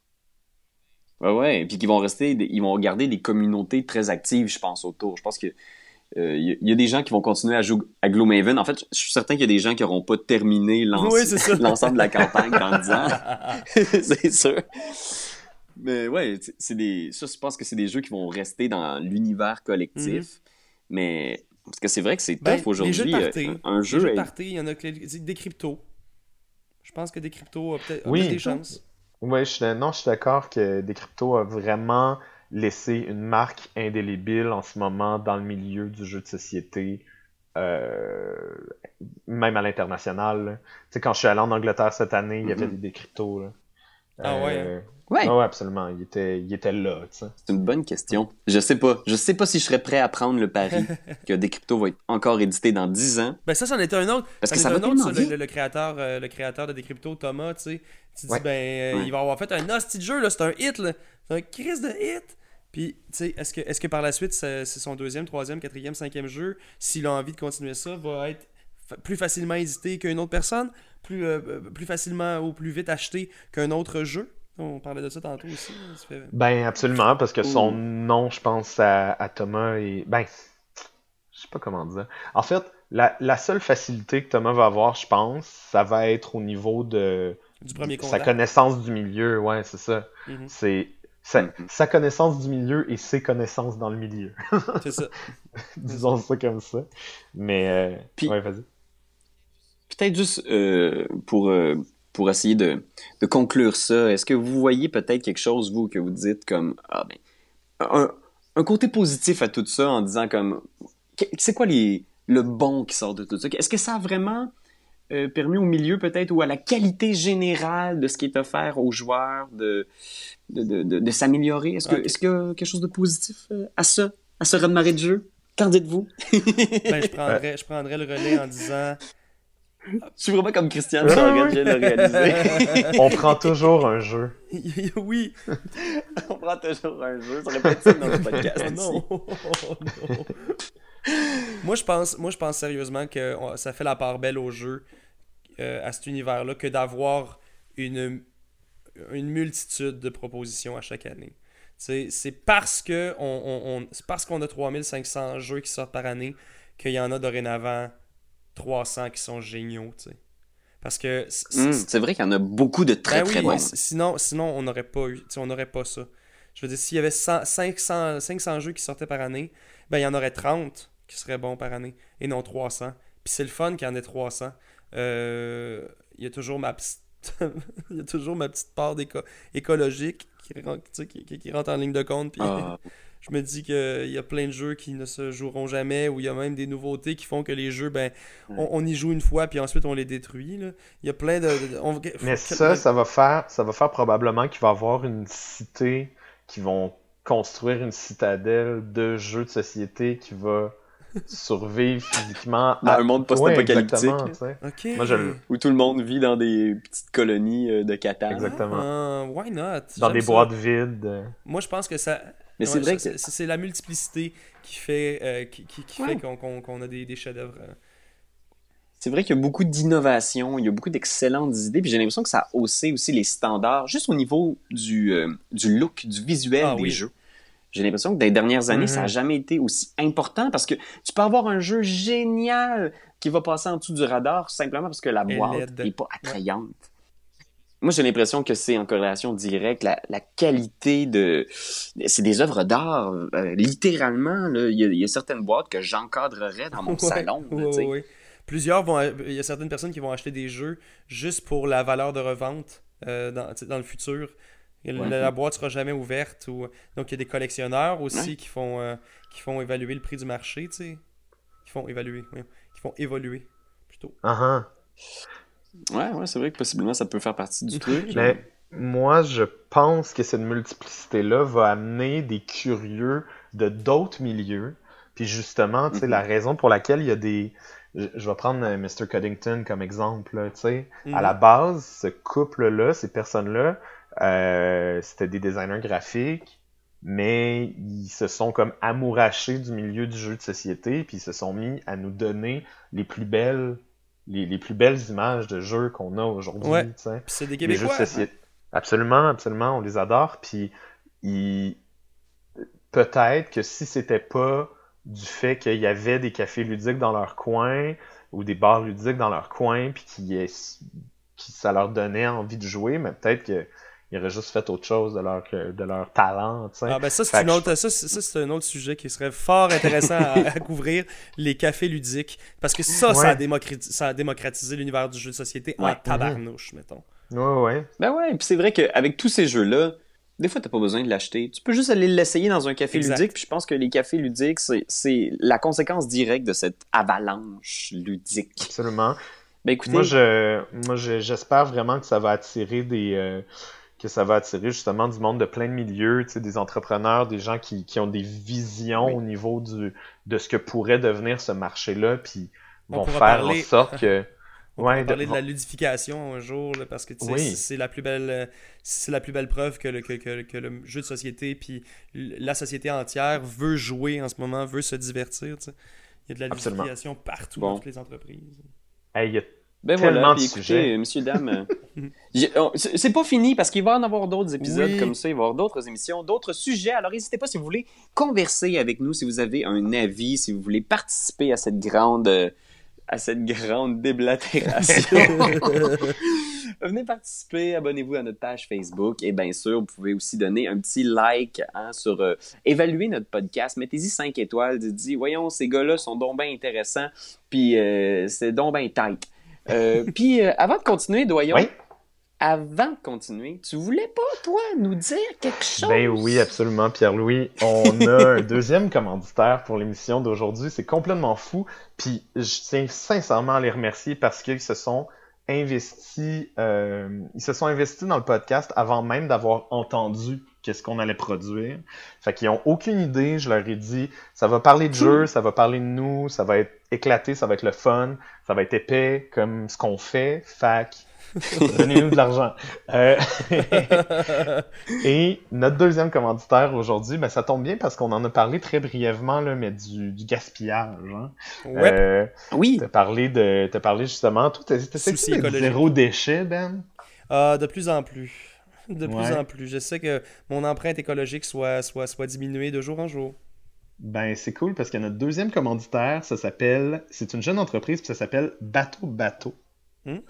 Ouais, ouais. Et puis qu'ils vont rester, ils vont garder des communautés très actives, je pense, autour. Je pense que euh, il y, a- il y a des gens qui vont continuer à jouer à Gloomhaven. En fait, je suis certain qu'il y a des gens qui n'auront pas terminé Oui, l'ensemble de la campagne dans 10 ans. c'est sûr. Mais ouais, c'est- des. Ça, je pense que c'est des jeux qui vont rester dans l'univers collectif. Mais. Parce que c'est vrai que c'est Ben, tough les jeux aujourd'hui. euh, Un Les jeu. jeux de est- party, il y en a que les- des cryptos. Je pense que des cryptos a peut-être Oui. des chances. Ouais, je suis, non, je suis d'accord que Decrypto a vraiment laissé une marque indélébile en ce moment dans le milieu du jeu de société, euh, même à l'international. Tu sais, quand je suis allé en Angleterre cette année, il y avait Mhm. des Decrypto, là. Ah ouais, Euh, Ouais, ouais, absolument. Il était, il était là, c'est une bonne question. Je sais pas. Je sais pas si je serais prêt à prendre le pari que Decrypto va être encore édité dans 10 ans. Ben ça, c'en était un autre. Parce que ça un autre, ça, le, le- créateur, euh, le créateur de Decrypto, Thomas, tu sais. Tu dis, Ouais. ben, euh, Ouais. il va avoir fait un hostie de jeu, là, c'est un hit, là. C'est un crise de hit. Puis, tu sais, est-ce que, est que par la suite, c'est son deuxième, troisième, quatrième, cinquième jeu, s'il a envie de continuer ça, va être plus facilement édité qu'une autre personne, plus, euh, euh, plus facilement ou plus vite acheté qu'un autre jeu? On parlait de ça tantôt aussi. fait- Ben, absolument, parce que son Ouh. nom, je pense, à, à Thomas est. Ben, je sais pas comment dire. En fait, la, la seule facilité que Thomas va avoir, je pense, ça va être au niveau de Du premier sa connaissance du milieu. Ouais, c'est ça. Mhm. C'est sa, Mhm. sa connaissance du milieu et ses connaissances dans le milieu. C'est ça. Disons ça comme ça. Mais, euh, Puis- ouais, vas-y. Peut-être juste euh, pour, euh, pour essayer de, de conclure ça, est-ce que vous voyez peut-être quelque chose, vous, que vous dites comme ah ben un, un côté positif à tout ça en disant comme c'est quoi les le bon qui sort de tout ça? Est-ce que ça a vraiment euh, permis au milieu peut-être ou à la qualité générale de ce qui est offert aux joueurs de, de, de, de, de s'améliorer? Est-ce que est-ce qu'il y a quelque chose de positif euh, à ça, à ce raz-de-marée de jeu? Qu'en dites-vous? Ben, je prendrais, je prendrais le relais en disant Je suis vraiment comme Christian, j'aurais ouais. dû le réaliser. On prend toujours un jeu. oui, On prend toujours un jeu. Ça aurait pas été ça dans le podcast. Oh non. Oh non. moi, je pense, moi, je pense sérieusement que ça fait la part belle au jeu, euh, à cet univers-là, que d'avoir une, une multitude de propositions à chaque année. C'est parce que on, on- on- c'est parce qu'on a 3500 jeux qui sortent par année qu'il y en a dorénavant 300 qui sont géniaux. Parce que Hum, c'est vrai qu'il y en a beaucoup de très ben très oui, bons. sinon, sinon on n'aurait pas eu, on n'aurait pas ça. Je veux dire, s'il y avait 100 500, 500 jeux qui sortaient par année, ben il y en aurait 30 qui seraient bons par année et non 300. Puis c'est le fun qu'il y en ait 300. Euh, Il y a toujours ma petite, il y a toujours ma petite part d'éco- écologique qui rentre, tu sais, qui, qui- qui rentre en ligne de compte. Puis Ah, je me dis qu'il y a plein de jeux qui ne se joueront jamais, ou il y a même des nouveautés qui font que les jeux, ben, on, on y joue une fois, puis ensuite on les détruit. là. Il y a plein de. de- on- Mais ça, ça va faire, ça va faire probablement qu'il va y avoir une cité qui vont construire une citadelle de jeux de société qui va survivre physiquement Dans un monde post-apocalyptique. Moi, je où tout le monde vit dans des petites colonies euh, de Catan. Exactement. Ah, why not? Dans des ça. boîtes vides. Moi, je pense que ça. Mais c'est vrai que c'est c'est la multiplicité qui fait, euh, qui, qui- qui Ouais. fait qu'on qu'on- qu'on a des, des chefs-d'œuvre. euh. c'est vrai qu'il y a beaucoup d'innovations, il y a beaucoup d'excellentes idées, puis j'ai l'impression que ça a haussé aussi les standards, juste au niveau du, euh, du look, du visuel Ah des oui. jeux. J'ai l'impression que dans les dernières années, ça n'a jamais été aussi important parce que tu peux avoir un jeu génial qui va passer en dessous du radar simplement parce que la boîte n'est pas attrayante. Moi, j'ai l'impression que c'est en corrélation directe la, la qualité de. C'est des œuvres d'art, euh, littéralement. là. Il y, a, il y a certaines boîtes que j'encadrerais dans mon Ouais, salon. là, ouais. Plusieurs vont. Il y a certaines personnes qui vont acheter des jeux juste pour la valeur de revente euh, dans, dans le futur. La, Ouais. la boîte sera jamais ouverte. Ou... Donc, il y a des collectionneurs aussi Ouais. qui, font, euh, qui font évaluer le prix du marché, tu sais. Qui font évaluer, oui. Qui font évoluer, plutôt. Ah, ah. Ouais, ouais, c'est vrai que possiblement ça peut faire partie du truc. Mais moi, je pense que cette multiplicité-là va amener des curieux de d'autres milieux. Puis justement, tu sais, la Mhm. raison pour laquelle il y a des... Je vais prendre euh, Mr. Cuddington comme exemple, tu sais. À la base, ce couple-là, ces personnes-là, euh, c'était des designers graphiques, mais ils se sont comme amourachés du milieu du jeu de société, puis ils se sont mis à nous donner les plus belles, les, les plus belles images de jeux qu'on a aujourd'hui, Ouais. c'est des Les jeux de Québécois. société. Absolument, absolument, on les adore. Puis ils- peut-être que si c'était pas du fait qu'il y avait des cafés ludiques dans leur coin ou des bars ludiques dans leur coin, puis qui, ça leur donnait envie de jouer, mais peut-être qu'ils auraient juste fait autre chose de leur, de leur talent, tu sais. Ah ben ça c'est une je- autre ça, c'est- ça, c'est un autre sujet qui serait fort intéressant à, à couvrir les cafés ludiques parce que ça ça a démocratisé, ça a démocratisé l'univers du jeu de société en Ouais. tabarnouche mettons. Ouais, ouais. Ben ouais, puis c'est vrai qu'avec tous ces jeux-là, des fois, t'as pas besoin de l'acheter. Tu peux juste aller l'essayer dans un café Exact. ludique, puis je pense que les cafés ludiques, c'est- c'est la conséquence directe de cette avalanche ludique. Absolument. Ben écoutez, Moi, je, moi, je- j'espère vraiment que ça va attirer des, euh, que ça va attirer justement du monde de plein de milieux, tu sais, des entrepreneurs, des gens qui, qui ont des visions Oui. au niveau du, de ce que pourrait devenir ce marché-là, puis On vont faire parler- en sorte que, On ouais, va parler de- de la ludification un jour là, parce que tu sais, Oui. c'est- c'est la plus belle euh, c'est la plus belle preuve que le, que, que- que le jeu de société puis la société entière veut jouer en ce moment, veut se divertir, tu sais. Il y a de la Absolument. ludification partout Bon. dans toutes les entreprises. Hey, il y a- ben tellement voilà, puis écoutez, sujets. euh, messieurs, dames, euh, c'est pas fini parce qu'il va en avoir d'autres épisodes Oui. comme ça, il va y avoir d'autres émissions, d'autres sujets. Alors n'hésitez pas si vous voulez converser avec nous, si vous avez un avis, si vous voulez participer à cette grande, euh, à cette grande déblatération. Venez participer, abonnez-vous à notre page Facebook et bien sûr, vous pouvez aussi donner un petit like hein, sur euh, évaluer notre podcast. Mettez-y 5 étoiles, dites voyons, ces gars-là sont donc bien intéressants, puis euh, c'est donc bien tight. Euh, puis euh, avant de continuer, Doyon, Oui. avant de continuer, tu voulais pas, toi, nous dire quelque chose? Ben oui, absolument, Pierre-Louis. On a un deuxième commanditaire pour l'émission d'aujourd'hui. C'est complètement fou. Puis je tiens sincèrement à les remercier parce qu'ils se sont investis, euh, ils se sont investis dans le podcast avant même d'avoir entendu qu'est-ce qu'on allait produire. Fait qu'ils ont aucune idée. Je leur ai dit, ça va parler de jeu, ça va parler de nous, ça va être éclaté, ça va être le fun, ça va être épais comme ce qu'on fait. Que donnez-nous de l'argent. Euh, Et notre deuxième commanditaire aujourd'hui, ben, ça tombe bien parce qu'on en a parlé très brièvement, là, mais du, du gaspillage. Hein. Ouais. Euh, Oui, t'as parlé de, t'as parlé justement, écologique. zéro déchet, Ben? Ah, de plus en plus. De plus Ouais. en plus. Je sais que mon empreinte écologique soit, soit, soit diminuée de jour en jour. Ben, c'est cool parce que notre deuxième commanditaire, ça s'appelle, c'est une jeune entreprise, puis ça s'appelle Bateau Bateau. Hum?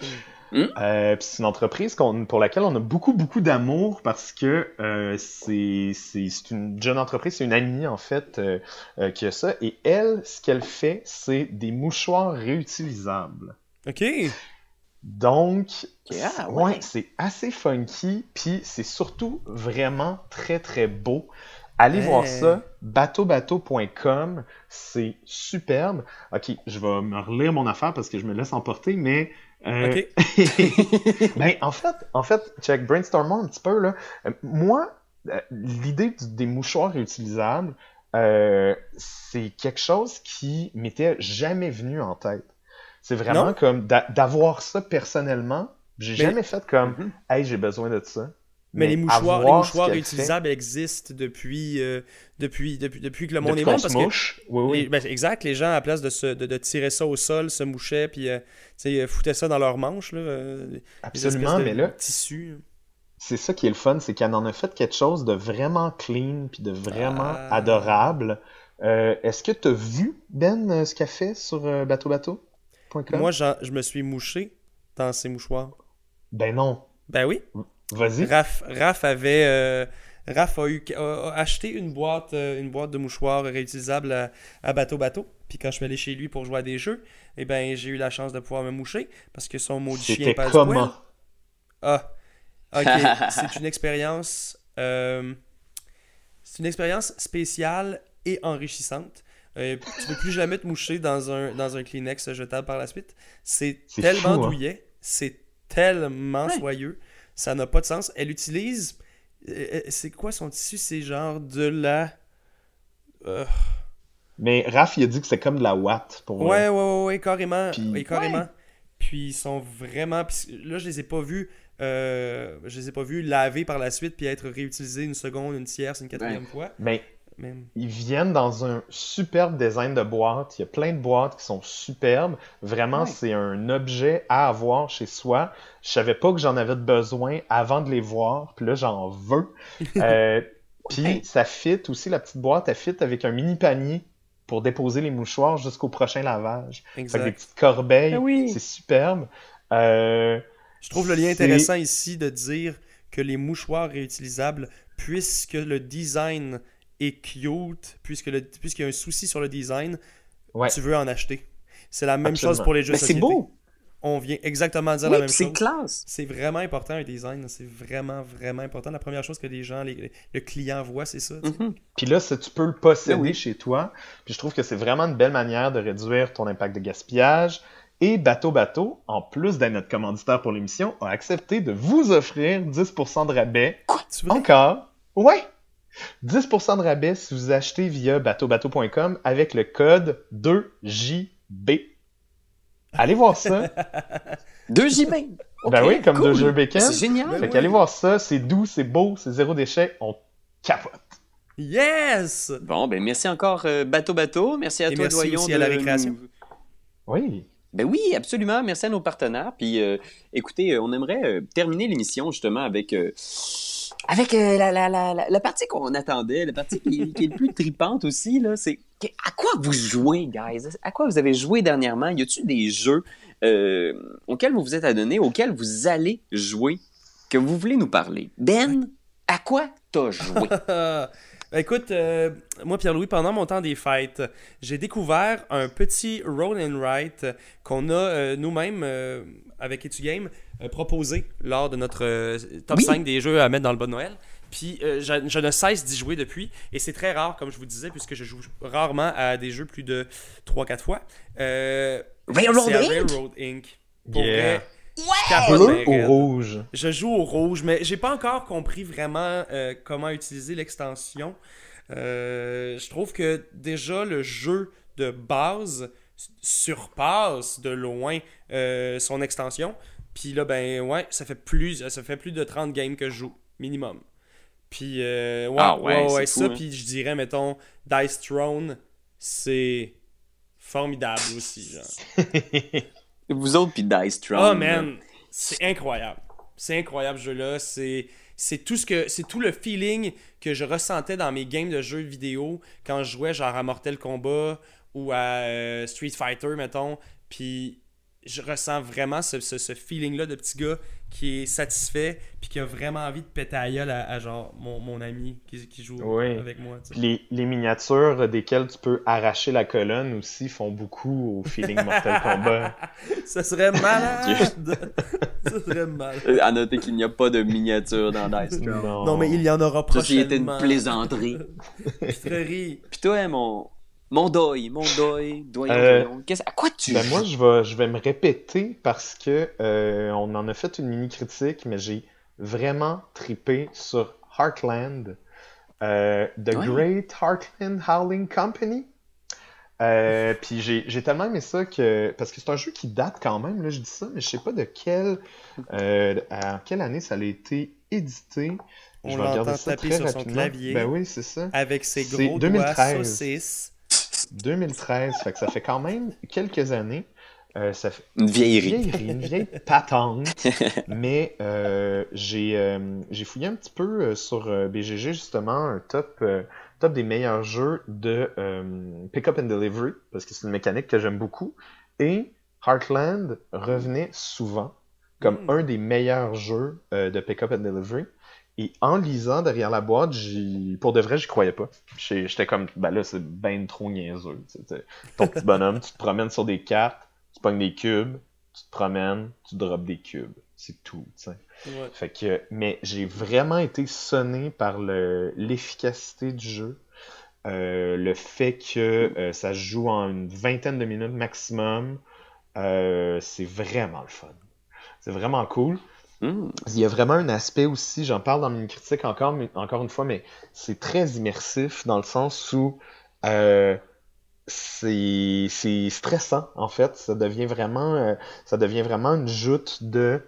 Euh, puis c'est une entreprise qu'on, pour laquelle on a beaucoup, beaucoup d'amour parce que euh, c'est, c'est, c'est une jeune entreprise, c'est une amie en fait euh, euh, qui a ça. Et elle, ce qu'elle fait, c'est des mouchoirs réutilisables. OK. Donc, Ah, ouais, ouais. c'est assez funky, puis c'est surtout vraiment très très beau. Allez Hey. voir ça, bateaubateau.com, c'est superbe. Ok, je vais me relire mon affaire parce que je me laisse emporter, mais euh, OK. ben, en fait, en fait, check, brainstormons un petit peu, là. Euh, moi, euh, l'idée des mouchoirs réutilisables, euh, c'est quelque chose qui m'était jamais venu en tête. C'est vraiment Non? comme d'a- d'avoir ça personnellement. J'ai Mais- jamais fait comme, Mhm. hey, j'ai besoin de ça. Mais, les mouchoirs, les mouchoirs réutilisables existent depuis, euh, depuis, depuis, depuis que le monde depuis est monde. se Parce que mouche. Oui, oui. les- ben, exact, les gens, à la place de, se, de, de tirer ça au sol, se mouchaient, puis euh, euh, foutaient ça dans leurs manches, là, euh, Absolument, mais là, tissus. c'est ça qui est le fun, c'est qu'elle en a fait quelque chose de vraiment clean puis de vraiment Ah. adorable. Euh, Est-ce que tu as vu, Ben, ce qu'elle fait sur euh, Moi, j'en- je me suis mouché dans ces mouchoirs. Ben non. Ben oui. Vas-y. Raph, Raph avait. euh, Raph a, eu, a- a acheté une boîte, euh, une boîte de mouchoirs réutilisables à, à Bateau Bateau. Puis quand je suis allé chez lui pour jouer à des jeux, eh ben, j'ai eu la chance de pouvoir me moucher parce que son maudit chien passe comment? Ah, ok. c'est une expérience. euh, c'est une expérience spéciale et enrichissante. Euh, tu peux plus jamais te moucher dans un, dans un Kleenex jetable par la suite. C'est tellement fou, hein. douillet, c'est tellement Ouais. soyeux, ça n'a pas de sens. Elle utilise. euh, euh, C'est quoi son tissu? C'est genre de la. euh, Mais Raph, il a dit que c'est comme de la watt pour Ouais, ouais, ouais, ouais, carrément. Puis- oui, carrément. Puis ils sont vraiment. puis là, je les ai pas vus. euh, je les ai pas vus laver par la suite puis être réutilisés une seconde, une tierce, une quatrième fois. Mais Ils viennent dans un superbe design de boîte. Il y a plein de boîtes qui sont superbes. Vraiment, Ouais. c'est un objet à avoir chez soi. Je savais pas que j'en avais besoin avant de les voir. Puis là, j'en veux. Euh, Puis ça fit aussi, la petite boîte, elle fit avec un mini panier pour déposer les mouchoirs jusqu'au prochain lavage. Fait que des exact. petites corbeilles, Ah oui. c'est superbe. Euh, Je trouve le lien intéressant ici de dire que les mouchoirs réutilisables, puisque le design est cute, puisque le- puisqu'il y a un souci sur le design, Ouais. tu veux en acheter. C'est la même Absolument. chose pour les jeux Mais de c'est société. beau. On vient exactement dire Oui, la même puis c'est chose. classe. C'est vraiment important un design, c'est vraiment vraiment important. La première chose que les gens, les- le client voit, c'est ça. Mhm. Puis là, ça, tu peux le posséder oui. chez toi. Puis je trouve que c'est vraiment une belle manière de réduire ton impact de gaspillage. Et Bateau Bateau, en plus d'être notre commanditaire pour l'émission, a accepté de vous offrir 10% de rabais. Tu vois? Encore? Ouais! 10% de rabais si vous achetez via bateaubateau.com avec le code 2JB. Allez voir ça. 2 JB. ben Ok, oui, comme cool. deux jeux bacon. C'est génial. Ben Fait oui. qu'allez voir ça, c'est doux, c'est beau, c'est zéro déchet, on capote. Yes! Bon, ben merci encore euh, Bateau Bateau. Merci à Et toi, merci Doyon. aussi de à la récréation. Oui. Ben oui, absolument. Merci à nos partenaires. Puis, euh, écoutez, euh, on aimerait euh, terminer l'émission justement avec euh, avec euh, la, la, la, partie qu'on attendait, la partie qui, qui est le plus tripante aussi. là. C'est à quoi vous jouez, guys? À quoi vous avez joué dernièrement? Y a-t-il des jeux euh, auxquels vous vous êtes adonnés, auxquels vous allez jouer, que vous voulez nous parler? Ben, à quoi t'as joué? Ben, Écoute, euh, moi, Pierre-Louis, pendant mon temps des fêtes, j'ai découvert un petit roll and write qu'on a euh, nous-mêmes, euh, avec EtuGame, euh, proposé lors de notre euh, top Oui. 5 des jeux à mettre dans le bon Noël. Puis euh, je, je ne cesse d'y jouer depuis. Et c'est très rare, comme je vous disais, puisque je joue rarement à des jeux plus de 3-4 fois. Euh, Railroad Inc? Railroad Inc. Pour Yeah. vrai, je capote Bleu ou rouge? Je joue au rouge, mais j'ai pas encore compris vraiment euh, comment utiliser l'extension. Euh, je trouve que déjà le jeu de base surpasse de loin euh, son extension. Puis là, ben ouais, ça fait plus, ça fait plus de 30 games que je joue, minimum. Puis euh, ouais, Ah ouais, ouais, ouais, c'est ça. fou, hein. Puis je dirais, mettons, Dice Throne, c'est formidable aussi, genre. Vous autres puis Dice Throne. Oh man, c'est incroyable. C'est incroyable ce jeu-là. C'est c'est tout ce que c'est tout le feeling que je ressentais dans mes games de jeux vidéo quand je jouais genre à Mortal Kombat ou à euh, Street Fighter mettons. Puis je ressens vraiment ce, ce, ce feeling-là de petit gars qui est satisfait puis qui a vraiment envie de péter à gueule à, à genre mon, mon ami qui, qui joue Oui. avec moi. Les, les miniatures desquelles tu peux arracher la colonne aussi font beaucoup au feeling Mortal Kombat. Ça serait malade. Ça serait malade. À noter qu'il n'y a pas de miniature dans Dice. Non. Non mais il y en aura Ceci prochainement. était une plaisanterie. Pitrerie. Puis toi, hein, mon, mon doy, mon doy, doyon, Euh, doyon. Qu'est-ce- à quoi tu Ben moi, je vais, je vais me répéter parce que euh, on en a fait une mini critique, mais j'ai vraiment tripé sur Heartland, euh, The Ouais. Great Heartland Howling Company. Euh, puis j'ai j'ai tellement aimé ça que parce que c'est un jeu qui date quand même là je dis ça mais je sais pas de quelle euh, à quelle année ça a été édité On je vais regarder l'entend ça taper très sur son rapidement clavier. ben oui c'est ça avec ses C'est gros 2013. doigts saucisses. 2013 fait que ça fait quand même quelques années Euh, ça fait Une une vieillerie. une vieille patente. mais euh, j'ai euh, j'ai fouillé un petit peu euh, sur euh, BGG justement un top euh, top des meilleurs jeux de euh, pick up and delivery parce que c'est une mécanique que j'aime beaucoup et Heartland revenait souvent comme Mm. un des meilleurs jeux euh, de pick up and delivery. Et en lisant derrière la boîte, pour de vrai, j'y croyais pas. J'étais comme, ben là, c'est ben trop niaiseux. t'sais. Ton petit bonhomme, tu te promènes sur des cartes, tu pognes des cubes, tu te promènes, tu drops des cubes. C'est tout. Ouais. Fait que, mais j'ai vraiment été sonné par le, l'efficacité du jeu. euh, le fait que euh, ça se joue en une vingtaine de minutes maximum, euh, c'est vraiment le fun. C'est vraiment cool. Hmm. Il y a vraiment un aspect aussi, j'en parle dans mes critiques encore, mais, encore une fois, mais c'est très immersif dans le sens où euh, c'est c'est stressant en fait. Ça devient vraiment euh, ça devient vraiment une joute de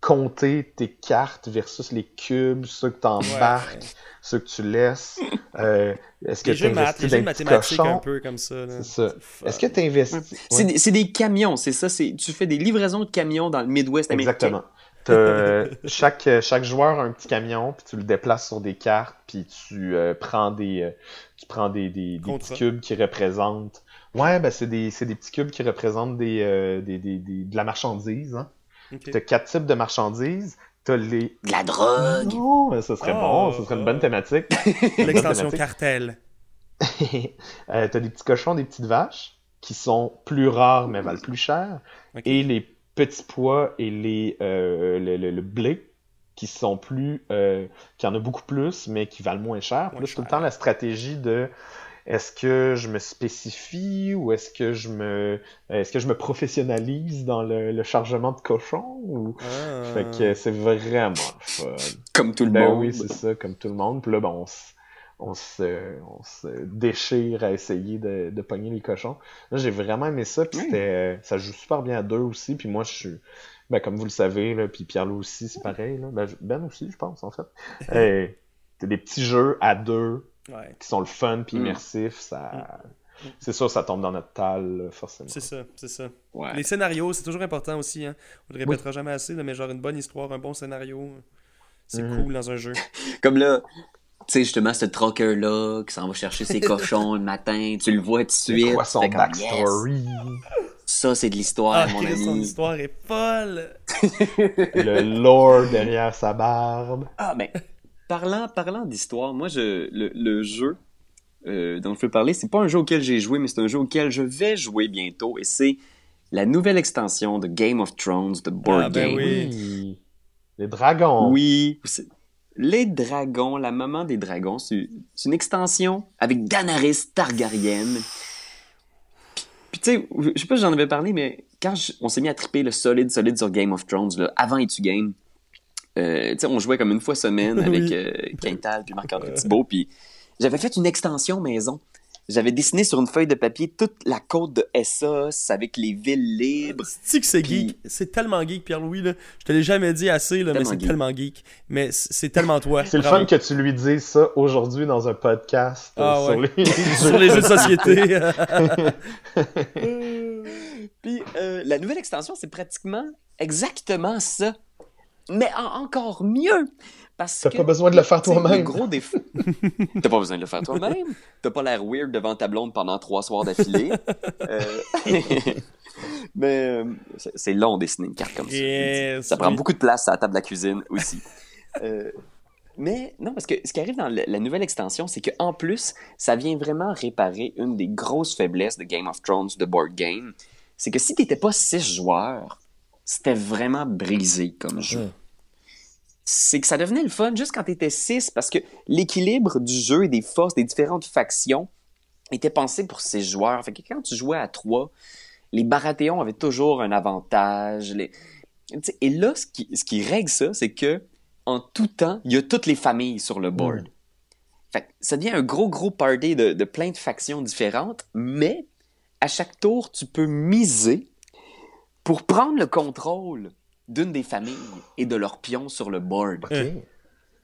compter tes cartes versus les cubes, ceux que tu embarques, Ouais. ceux que tu laisses. Euh, Est-ce que Les tu jeux de maths, investis dans mathématiques un peu comme ça. Est-ce que tu investis? C'est des, c'est des camions, c'est ça. c'est- Tu fais des livraisons de camions dans le Midwest américain. Exactement. T'as- chaque, chaque joueur a un petit camion, puis tu le déplaces sur des cartes, puis tu euh, prends des, euh, tu prends des, des, petits cubes qui représentent. Ouais, ben c'est des, c'est des petits cubes qui représentent des, euh, des, des, des- de la marchandise. Hein. Ok. T'as quatre types de marchandises. T'as les. De la drogue. Non, mais ça serait Oh, bon, ça serait une bonne oh. thématique. L'extension cartel. Euh, t'as des petits cochons, des petites vaches, qui sont plus rares mais valent plus cher. Et les petits pois et les, euh, le, le- le blé, qui sont plus. Euh, qui en a beaucoup plus, mais qui valent moins cher. Puis Moins là, c'est tout le temps la stratégie de. Est-ce que je me spécifie ou est-ce que je me est-ce que je me professionnalise dans le, le chargement de cochons ou? Ah. fait que c'est vraiment le fun. Comme tout le Ben monde. oui, c'est ça, comme tout le monde. Puis là, ben, on, se, on, se, on se déchire à essayer de, de pogner les cochons. Là, j'ai vraiment aimé ça. Puis c'était, ça joue super bien à deux aussi. Puis moi, je suis, ben, comme vous le savez, là, puis Pierre-Loup aussi, c'est pareil. Là. Ben, je- ben aussi, je pense, en fait. Euh, c'est des petits jeux à deux Ouais, qui sont le fun puis Mm. immersifs. Ça... C'est sûr, ça tombe dans notre tal, là, forcément. c'est ça, c'est ça. Ouais. Les scénarios, c'est toujours important aussi. Hein. On le répétera jamais assez, là, mais genre une bonne histoire, un bon scénario, c'est Mhm. cool dans un jeu. Comme là, tu sais, justement, ce trucker-là qui s'en va chercher ses cochons le matin, tu le vois tout de C'est suite. quoi son backstory? Ça, c'est de l'histoire, Ah, mon Chris, son ami. histoire est folle! le lore derrière sa barbe. Ah, ben, parlant, parlant d'histoire, moi, je, le, le jeu euh, dont je veux parler, c'est pas un jeu auquel j'ai joué, mais c'est un jeu auquel je vais jouer bientôt, et c'est la nouvelle extension de Game of Thrones de Board Ah, ben Game. oui. Les dragons. Oui, c'est- les dragons, la maman des dragons, c'est une extension avec Daenerys Targaryen. Puis, tu sais, je sais pas si j'en avais parlé, mais quand je- on s'est mis à triper le solide, solide sur Game of Thrones, là, avant Etu Game, euh, tu sais, on jouait comme une fois semaine avec euh, Quintal puis Marc-André Thibault, puis j'avais fait une extension maison. J'avais dessiné sur une feuille de papier toute la côte de Essos avec les villes libres. C'est que c'est Puis- geek? C'est tellement geek, Pierre-Louis. là. Je te l'ai jamais dit assez, là, mais c'est geek. tellement geek. Mais c'est tellement toi. C'est le fun que tu lui dises ça aujourd'hui dans un podcast euh, Ah sur ouais. les Sur les jeux de société. Puis euh, la nouvelle extension, c'est pratiquement exactement ça. Mais en- encore mieux. Parce T'as que. pas besoin de le faire toi-même. gros défaut. T'as pas besoin de le faire toi-même. T'as pas l'air weird devant ta blonde pendant trois soirs d'affilée. Euh, Mais euh, c'est- long dessiner une carte comme ça. Yes, ça prend beaucoup de place à la table de la cuisine aussi. Euh, mais non, parce que ce qui arrive dans la nouvelle extension, c'est qu'en plus, ça vient vraiment réparer une des grosses faiblesses de Game of Thrones, de board game. C'est que si t'étais pas six joueurs, c'était vraiment brisé comme jeu. Mm. C'est que ça devenait le fun juste quand t'étais six, parce que l'équilibre du jeu et des forces des différentes factions était pensé pour six joueurs. Fait que quand tu jouais à trois, les Baratheons avaient toujours un avantage. les- Et là, ce qui, ce qui règle ça, c'est que en tout temps, il y a toutes les familles sur le board. Fait que ça devient un gros, gros party de, de plein de factions différentes, mais à chaque tour, tu peux miser pour prendre le contrôle d'une des familles et de leurs pions sur le board. Ok.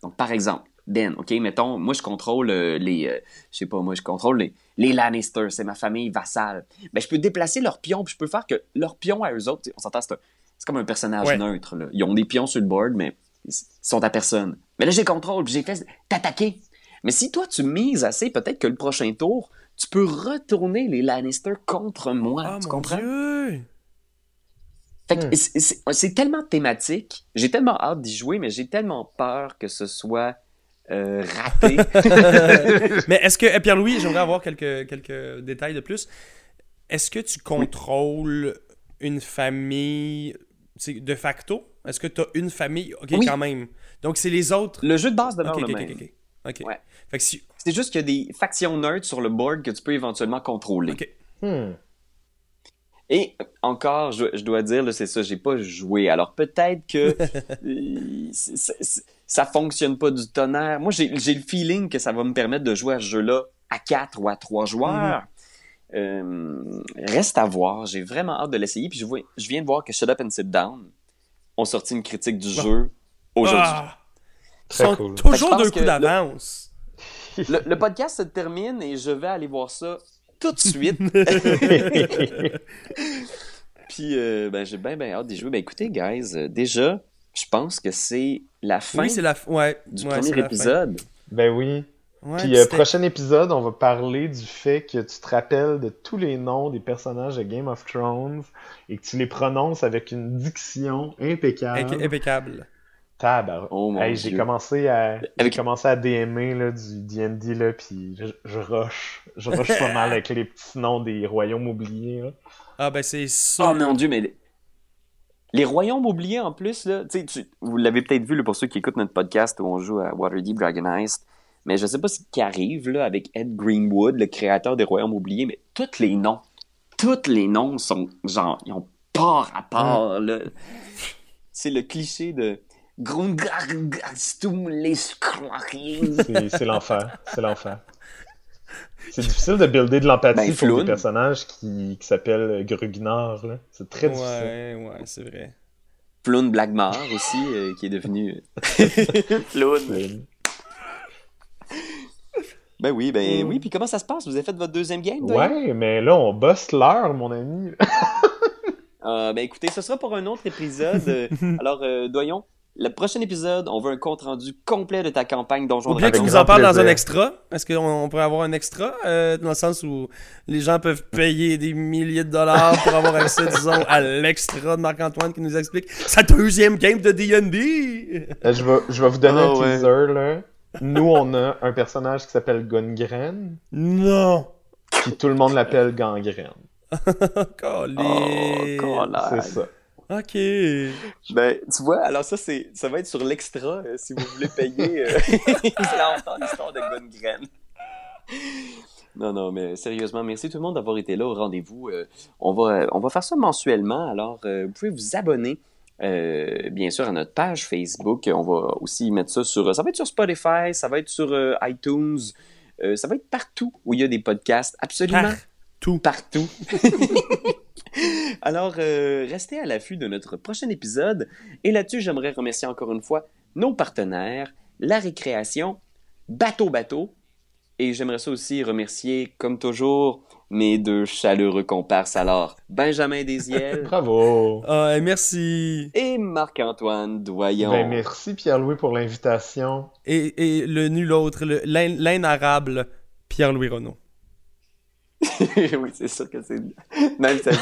Donc, par exemple, Ben, OK, mettons, moi, je contrôle euh, les... euh, je sais pas, moi, je contrôle les, les Lannister, c'est ma famille vassale. Ben, je peux déplacer leurs pions, puis je peux faire que leurs pions à eux autres, on s'entend, c'est comme un personnage Ouais. neutre, là. Ils ont des pions sur le board, mais ils sont à personne. Mais là, j'ai contrôle, puis j'ai fait t'attaquer. Mais si toi, tu mises assez, peut-être que le prochain tour, tu peux retourner les Lannister contre moi. Ah, tu mon comprends? Dieu! Fait que Hmm. c'est- tellement thématique. J'ai tellement hâte d'y jouer, mais j'ai tellement peur que ce soit euh, raté. Mais est-ce que, eh, Pierre-Louis, j'aimerais avoir quelques, quelques détails de plus. Est-ce que tu contrôles une famille de facto? Est-ce que tu as une famille? Ok, Oui. quand même. Donc, c'est les autres. le jeu de base demeure Ok, ok, le ok, même. ok. Ok. Ouais. Fait que si. C'est juste qu'il y a des factions nerds sur le board que tu peux éventuellement contrôler. Ok. Hmm. Et encore, je, je dois dire, là, c'est ça, j'ai pas joué. Alors peut-être que euh, ça fonctionne pas du tonnerre. Moi, j'ai le feeling que ça va me permettre de jouer à ce jeu-là à 4 ou à 3 joueurs. Euh, reste à voir. J'ai vraiment hâte de l'essayer. Puis je, vois, je viens de voir que Shut Up and Sit Down ont sorti une critique du Ah. jeu aujourd'hui. Ah! Ils Très sont cool. Toujours deux coups d'avance. Le, le podcast se termine et je vais aller voir ça tout de suite. Puis, euh, ben, j'ai bien, bien hâte d'y jouer. Ben, écoutez, guys, euh, déjà, je pense que c'est la fin Oui, c'est la fin. Ouais. du ouais, premier épisode. Ben oui. Ouais, Puis euh, prochain épisode, on va parler du fait que tu te rappelles de tous les noms des personnages de Game of Thrones et que tu les prononces avec une diction impeccable. Impe- impeccable. Tabar. Oh mon Hey, j'ai Dieu. commencé à j'ai Avec- commencé à DMer là, du D&D là, puis je, je rush, je rush pas mal avec les petits noms des royaumes oubliés. Là. Ah, ben c'est ça. Oh mon Dieu, mais les- les royaumes oubliés en plus, là, tu vous l'avez peut-être vu là, pour ceux qui écoutent notre podcast où on joue à Waterdeep Dragon Heist, mais je sais pas ce qui arrive là, avec Ed Greenwood, le créateur des royaumes oubliés, mais tous les noms, tous les noms sont genre, ils ont pas rapport. là. C'est le cliché de. C'est c'est l'enfer, c'est l'enfer. C'est difficile de builder de l'empathie Ben, pour des personnages qui, qui s'appellent Grugnar. là. C'est très difficile. Ouais, ouais, c'est vrai. Floun Blackmar aussi, euh, qui est devenu Floun. Ben oui, ben Mm. oui. Puis comment ça se passe? Vous avez fait votre deuxième game? Ouais, mais là, on bosse l'heure, mon ami. Euh, ben écoutez, ce sera pour un autre épisode. Euh, Alors, euh, Doyon, le prochain épisode, on veut un compte rendu complet de ta campagne Donjon Dragon. tu Avec nous en parles dans un extra. Est-ce qu'on on pourrait avoir un extra euh, dans le sens où les gens peuvent payer des milliers de dollars pour avoir accès, disons, à l'extra de Marc-Antoine qui nous explique sa deuxième game de D&D? Euh, Je vais, je vais vous donner Oh, un ouais. teaser, là. Nous, on a un personnage qui s'appelle Gungren, Non! puis tout le monde l'appelle Gangrène. Oh. C'est ça. Ok. Ben, tu vois, alors ça, c'est, ça va être sur l'extra, euh, si vous voulez payer. Euh... vous allez entendre l'histoire de Gungren. Non, non, mais sérieusement, merci tout le monde d'avoir été là au rendez-vous. Euh, on, va, on va faire ça mensuellement, alors euh, vous pouvez vous abonner. euh, bien sûr à notre page Facebook, on va aussi mettre ça sur ça va être sur Spotify, ça va être sur euh, iTunes, euh, ça va être partout où il y a des podcasts, absolument Tout. partout. Alors, euh, restez à l'affût de notre prochain épisode. Et là-dessus, j'aimerais remercier encore une fois nos partenaires, la récréation, Bateau Bateau. Et j'aimerais ça aussi remercier, comme toujours, mes deux chaleureux comparses. Alors, Benjamin Desiel Bravo! Ah, merci. et Marc-Antoine Doyon. Ben, merci Pierre-Louis pour l'invitation. Et, et le nul autre, le- l'in- l'inarable Pierre-Louis Renaud. oui, c'est sûr que c'est... Même ça dit.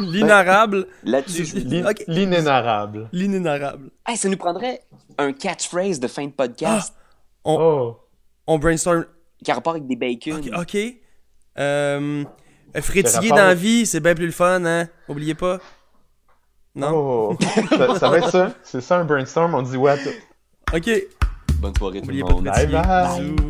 L'inarable, Là-dessus, je vous dis... L'in- Ok. L'inénarrable. l'inénarrable. Hey, ça nous prendrait un catchphrase de fin de podcast Oh! On brainstorm. qui a rapport avec des bacon. Ok. ok. Euh, frétiller dans la vie, c'est bien plus le fun, hein? Oubliez pas. Non? Oh! ça, ça va être ça? C'est ça un brainstorm, on dit tout. Ok. Bonne soirée tout le Oubliez pas de monde. Bye bye.